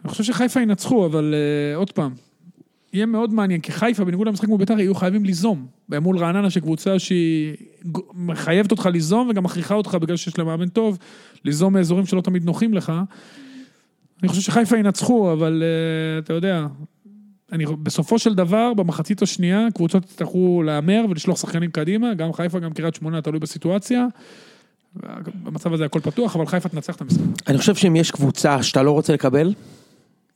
אני חושב שחיפה ינצחו, אבל uh, עוד פעם, יהיה מאוד מעניין, כי חיפה, בניגוד למשחק מול בית"ר, יהיו חייבים ליזום. מול רעננה, שקבוצה שהיא מחייבת אותך ליזום, וגם מכריחה אותך, בגלל שיש לה מאמן טוב, ליזום מאזורים שלא תמיד נוחים לך. אני חושב שחיפה ינצחו, אבל uh, אתה יודע, אני, בסופו של דבר, במחצית השנייה, קבוצות יצטרכו להמר ולשלוח שחקנים קדימה, גם חיפה, גם קריית שמונה, תלוי בסיטואציה. במצב הזה הכל פתוח, אבל חיפה תנצח את המשחק. אני חושב שאם יש קבוצה שאתה לא רוצה לקבל,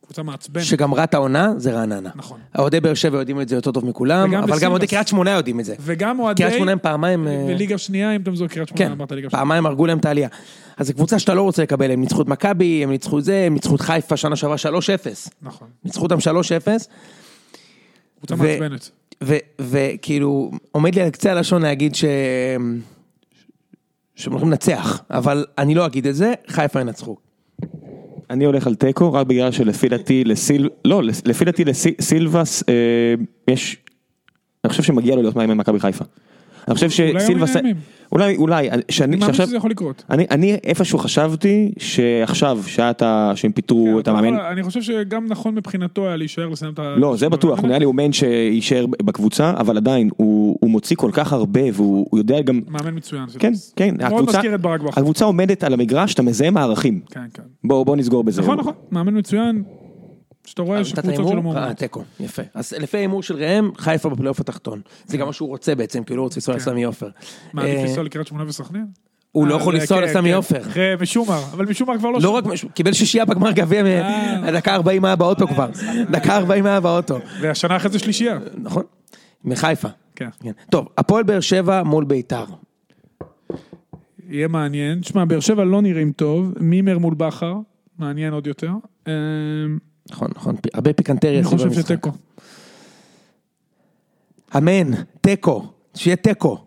קבוצה מעצבנת. שגמרה את העונה, זה רעננה. נכון. אוהדי באר שבע יודעים את זה יותר טוב מכולם, אבל גם. אוהדי קריית שמונה יודעים את זה. וגם אוהדי... קריית שמונה הם פעמיים... אה, וליגה שנייה, אם אתם זוכרים, קריית שמונה, כן, אמרת ליגה שנייה. פעמיים הרגו להם את העלייה. אז זו קבוצה שאתה לא רוצה לקבל, הם ניצחו את מכבי, הם ניצחו את זה, הם ניצחו את חיפה שנה שעברה 3-0. נכון. ניצחו אותם 3-0, קבוצה מעצבנת. וכאילו, עומד לי על קצה הלשון להגיד ש... שהם הולכים לנצח, אבל אני לא אגיד את זה, חיפה ינצחו. אני הולך על תיקו רק בגלל שלפי דעתי לסיל... לא, לפי דעתי לסילבס אה, יש... אני חושב שמגיע לו להיות מאמן מכבי חיפה. אני חושב שסילבס... הוא. אולי, אולי, שאני, אני שעכשיו, שזה יכול לקרות. אני, אני איפשהו חשבתי שעכשיו, שעת ה... שהם פיטרו את כן, אבל המאמן, אני חושב שגם נכון מבחינתו היה להישאר לסיים את ה... לא, זה בטוח, הוא נראה לי אומן שיישאר בקבוצה, אבל עדיין, הוא, הוא מוציא כל כך הרבה, והוא הוא יודע גם, מאמן מצוין. כן. כן, הקבוצה, את. הקבוצה עומדת על המגרש, אתה מזהה מערכים. כן, כן. בוא, בוא נסגור בזה. נכון, נכון. מאמן מצוין. שאתה רואה שקבוצות? שלו אה, מעוניינות. תיקו, יפה. אז לפי ההימור של ראם, חיפה בפלייאוף התחתון. זה גם מה שהוא רוצה בעצם, כי הוא לא רוצה לנסוע לסמי עופר. מה, עדיף אה, לנסוע לקריית שמונה וסכנין? הוא לא אה, יכול זה- לנסוע כן, לסמי כן. עופר. אחרי משומר, אבל משומר כבר לא לא. רק, הוא קיבל שישייה בגמר גביע, אה. דקה 40 היה באוטו כבר. דקה 40 היה באוטו. והשנה אחרי זה שלישייה. נכון? מחיפה. כן. כן. טוב, הפועל באר שבע מול ביתר. יהיה מעניין. תשמע, באר שבע לא נראים טוב. מימר מול בכר, מעניין עוד יותר. נכון, נכון, הרבה פיקנטריה אני חושב. שתיקו. אמן, תיקו, שיהיה תיקו.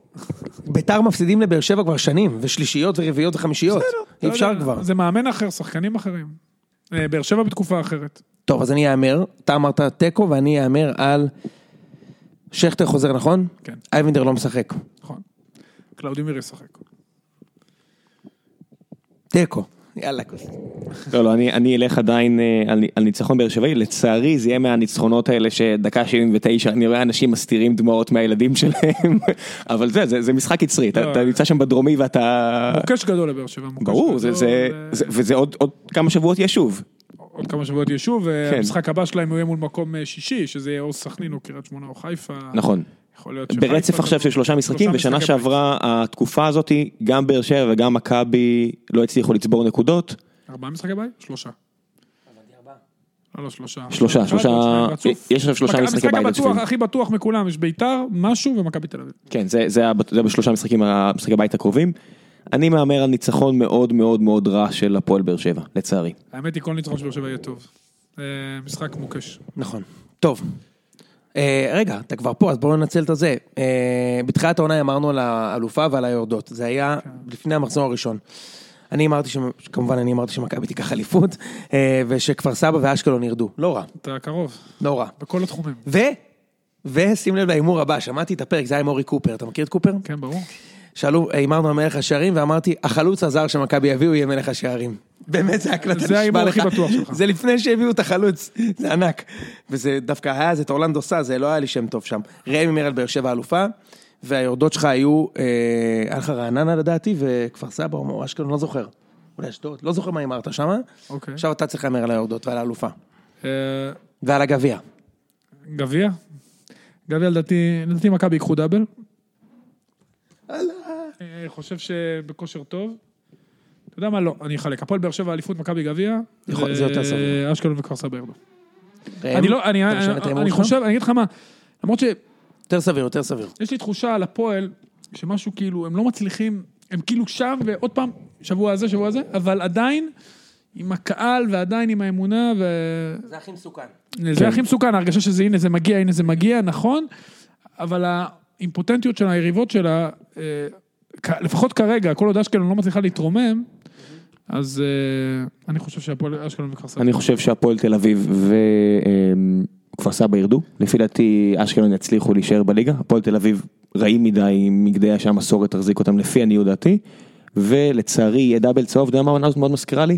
ביתר מפסידים לבאר שבע כבר שנים, ושלישיות ורביעיות וחמישיות. אי לא אפשר כבר. זה מאמן אחר, שחקנים אחרים. אה, באר שבע בתקופה אחרת. טוב, אז אני אאמר, אתה אמרת תיקו ואני אאמר על... שכטר חוזר, נכון? כן. איינבינדר לא משחק. נכון. קלאודימיר ישחק. תיקו. יאללה, כוס. לא, לא, אני, אני אלך עדיין אה, על, על ניצחון באר שבעי, לצערי זה יהיה מהניצחונות האלה שדקה 79, אני רואה אנשים מסתירים דמעות מהילדים שלהם, אבל זה, זה, זה משחק יצרי, אתה, לא. אתה נמצא שם בדרומי ואתה... מוקש גדול לבאר שבע. מוקש ברור, זה, זה, ו- זה, וזה עוד, עוד כמה שבועות יהיה שוב. עוד כמה שבועות יהיה שוב, כן. והמשחק הבא שלהם הוא יהיה מול מקום אה, שישי, שזה יהיה או סכנין או קריית שמונה או חיפה. נכון. ברצף עכשיו של שלושה משחקים, ושנה שעברה התקופה הזאת, גם באר שבע וגם מכבי לא הצליחו לצבור נקודות. ארבעה משחקי בית? שלושה. לא, לא, שלושה. שלושה, שלושה, רצוף. יש עכשיו שלושה משחקי בית המשחק. הבטוח, הכי בטוח מכולם, יש ביתר, משהו ומכבי תל אביב. כן, זה, זה, הב- זה בשלושה משחקים, המשחקי בית הקרובים. אני מהמר על ניצחון מאוד מאוד מאוד רע של הפועל באר שבע, לצערי. האמת היא, כל ניצחון של באר שבע יהיה טוב. אה, משחק מוקש. נכון. טוב. אה, רגע, אתה כבר פה, אז בואו ננצל את הזה. אה, בתחילת העונה אמרנו על האלופה ועל היורדות. זה היה לפני המחזור הראשון. אני אמרתי, כמובן אני אמרתי שמכבי תיקח אליפות, אה, ושכפר סבא ואשקלון ירדו. לא רע, אתה קרוב, לא רע. בכל התחומים. ו... ושים לב להימור הבא, שמעתי את הפרק, זה היה עם אורי קופר, אתה מכיר את קופר? כן, ברור. שאלו, הימרנו על מלך השערים, ואמרתי, החלוץ הזר שמכבי יביאו יהיה מלך השערים. באמת, זה הקלטה זה נשבע ההימור לך. הכי בטוח שלך. זה לפני שהביאו את החלוץ, זה ענק. וזה דווקא היה, זה את אורלנדו סא, זה לא היה לי שם טוב שם. ראם הימר על באר שבע אלופה, והיורדות שלך היו, אה, היה לך רעננה לדעתי, וכפר סבא או אשקלון, לא זוכר. אולי אשדוד, לא זוכר מה הימרת שם. אוקיי. עכשיו אתה צריך להמר על היורדות ועל האלופה. אה, ועל הגביע. גביע? גביע לדעתי, לדעתי מכבי ייקחו דאבל. אני חושב שבכושר טוב. אתה יודע מה? לא, אני אחלק. הפועל באר שבע, אליפות, מכבי גביע. זה יותר סביר. אשקלון וכפר סבא ירדו. אני לא, אני? חושב, אני אגיד לך מה, למרות שיש יותר סביר, יותר סביר. לי תחושה על הפועל, שמשהו כאילו, הם לא מצליחים, הם כאילו שם, ועוד פעם, שבוע הזה, שבוע הזה, אבל עדיין, עם הקהל ועדיין עם האמונה, ו... זה הכי מסוכן. זה הכי מסוכן, ההרגשה שזה הנה זה מגיע, הנה זה מגיע, נכון, אבל האימפוטנטיות של היריבות שלה, אה, לפחות כרגע, כל עוד אשקלון לא מצליחה להתרומם, אז אה, אני חושב שהפועל אשקלון וכפר סבא. אני חושב שהפועל תל אביב וכפר סבא ירדו, לפי דעתי אשקלון יצליחו להישאר בליגה, הפועל תל אביב רעים מדי מכדי שהמסורת תחזיק אותם לפי עניות דעתי, ולצערי יהיה דאבל צהוב, אתה יודע מה העונה הזאת מאוד מזכירה לי?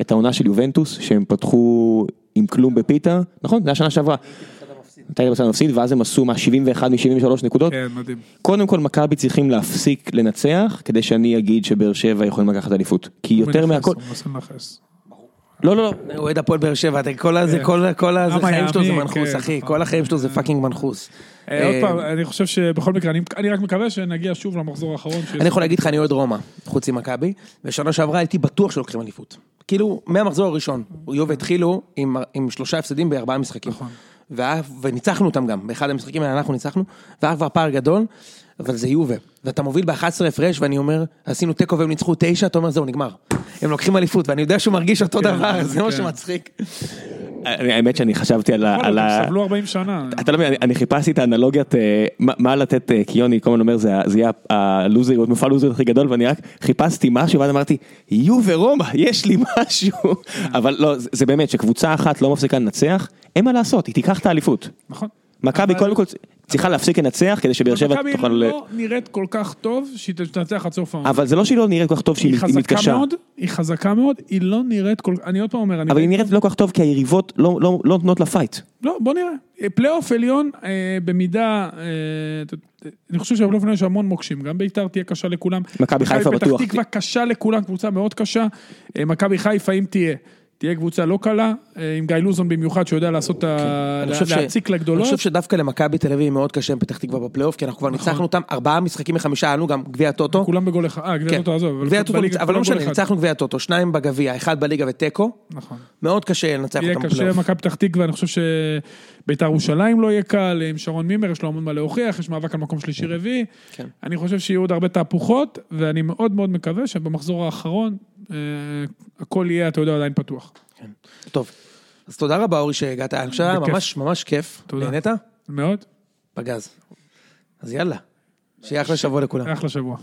את העונה של יובנטוס, שהם פתחו עם כלום בפיתה, נכון? זה היה שנה שעברה. היית בצד המפסיד, ואז הם עשו מה 71 מ-73 נקודות. כן, מדהים. קודם כל מכבי צריכים להפסיק לנצח, כדי שאני אגיד שבאר שבע יכולים לקחת אליפות. כי יותר מהכל. לא לא לא, הוא אוהד הפועל באר שבע, אתה- כל הזה, כן. כל החיים שלו זה מנחוס, כן, אחי, נכון. כל החיים שלו זה fucking מנחוס. אה, עוד אה, פעם, אני חושב שבכל מקרה, אני- רק מקווה שנגיע שוב למחזור האחרון. אני יכול להגיד לך, אני אוהד רומא, חוץ ממכבי, ושנה שעברה הייתי בטוח שלוקחים אליפות. כאילו, מהמחזור הראשון, יובה התחילו עם, עם שלושה הפסדים בארבעה משחקים. והיה, וניצחנו אותם גם, באחד המשחקים האלה אנחנו ניצחנו, והיה כבר פער גדול, אבל זה יובה. ואתה מוביל ב-11 הפרש, ואני אומר, עשינו תיקו והם ניצחו תשע, אתה אומר, זהו, נגמר. הם לוקחים אליפות, ואני יודע שהוא מרגיש אותו כן, דבר, זה מה כן. שמצחיק. האמת שאני חשבתי על ה... סבלו 40 שנה. אתה לא מבין, אני- חיפשתי את האנלוגיית, אה, מה- לתת, אה, כי יוני כל הזמן אומר, זה יהיה הלוזריות, מופע הלוזריות הכי גדול, ואני רק חיפשתי משהו, ואז אמרתי, יו ורומא, יש לי משהו. אבל לא, זה באמת, שקבוצה אחת לא מפסיקה לנצח, אין מה לעשות, היא תיקח את האליפות. נכון. מכבי קודם כל צריכה להפסיק לנצח, כדי שבאר שבע מכבי תוכל... לא נראית כל כך טוב שהיא תנצח עד סוף העונה. אבל זה לא שהיא לא נראית כל כך טוב שהיא מתקשה. מאוד, היא חזקה מאוד, היא לא נראית כל כך, אני עוד פעם אומר. אבל היא נראית לא כל כך טוב כי היריבות לא לא- לא נותנות לה פייט. לא, בוא נראה. פלייאוף עליון, אה, במידה, אה, אני חושב שבפלייאוף עליון יש המון מוקשים, גם בית"ר תהיה קשה לכולם. מכבי חיפה בטוח. פתח תקווה קשה לכולם, קבוצה מאוד קשה. אה, מכבי חיפה, אם תהיה, תהיה קבוצה לא קלה, אה, עם גיא לוזון במיוחד, שיודע לעשות ה... כן. אני חושב ש- להציק לגדולות. אני חושב שדווקא למכבי תל אביב מאוד קשה עם פתח תקווה בפלייאוף, כי אנחנו כבר ניצחנו אותם ארבעה משחקים מחמישה, לנו גם גביע הטוטו. כולם בגול אחד, אה, גביע כן. טוטו, עזוב. גביע הטוטו, אבל לא משנה. ניצחנו גביע הטוטו, שניים בגביע, אחד בליגה ותיקו, נכון. מאוד קשה לנצח יהיה אותם קשה, בפלייאוף. מכבי פתח תקווה, אני חושב שביתר ירושלים לא יהיה קל, עם שרון מימר, יש לו המון מה להוכיח, יש מאבק על מקום שלישי רביעי. כן. אני חושב שיהיו עוד הרבה תהפוכות, ואני מאוד מאוד מקווה שבמחזור האחרון, הכל יהיה, אתה יודע, עדיין פתוח. טוב, אז תודה רבה אורי שהגעת, אני חושב שהיה. ממש ממש כיף. תודה. נהנית? מאוד, פגז. אז יאללה, שיהיה אחלה שבוע לכולם. אחלה שבוע.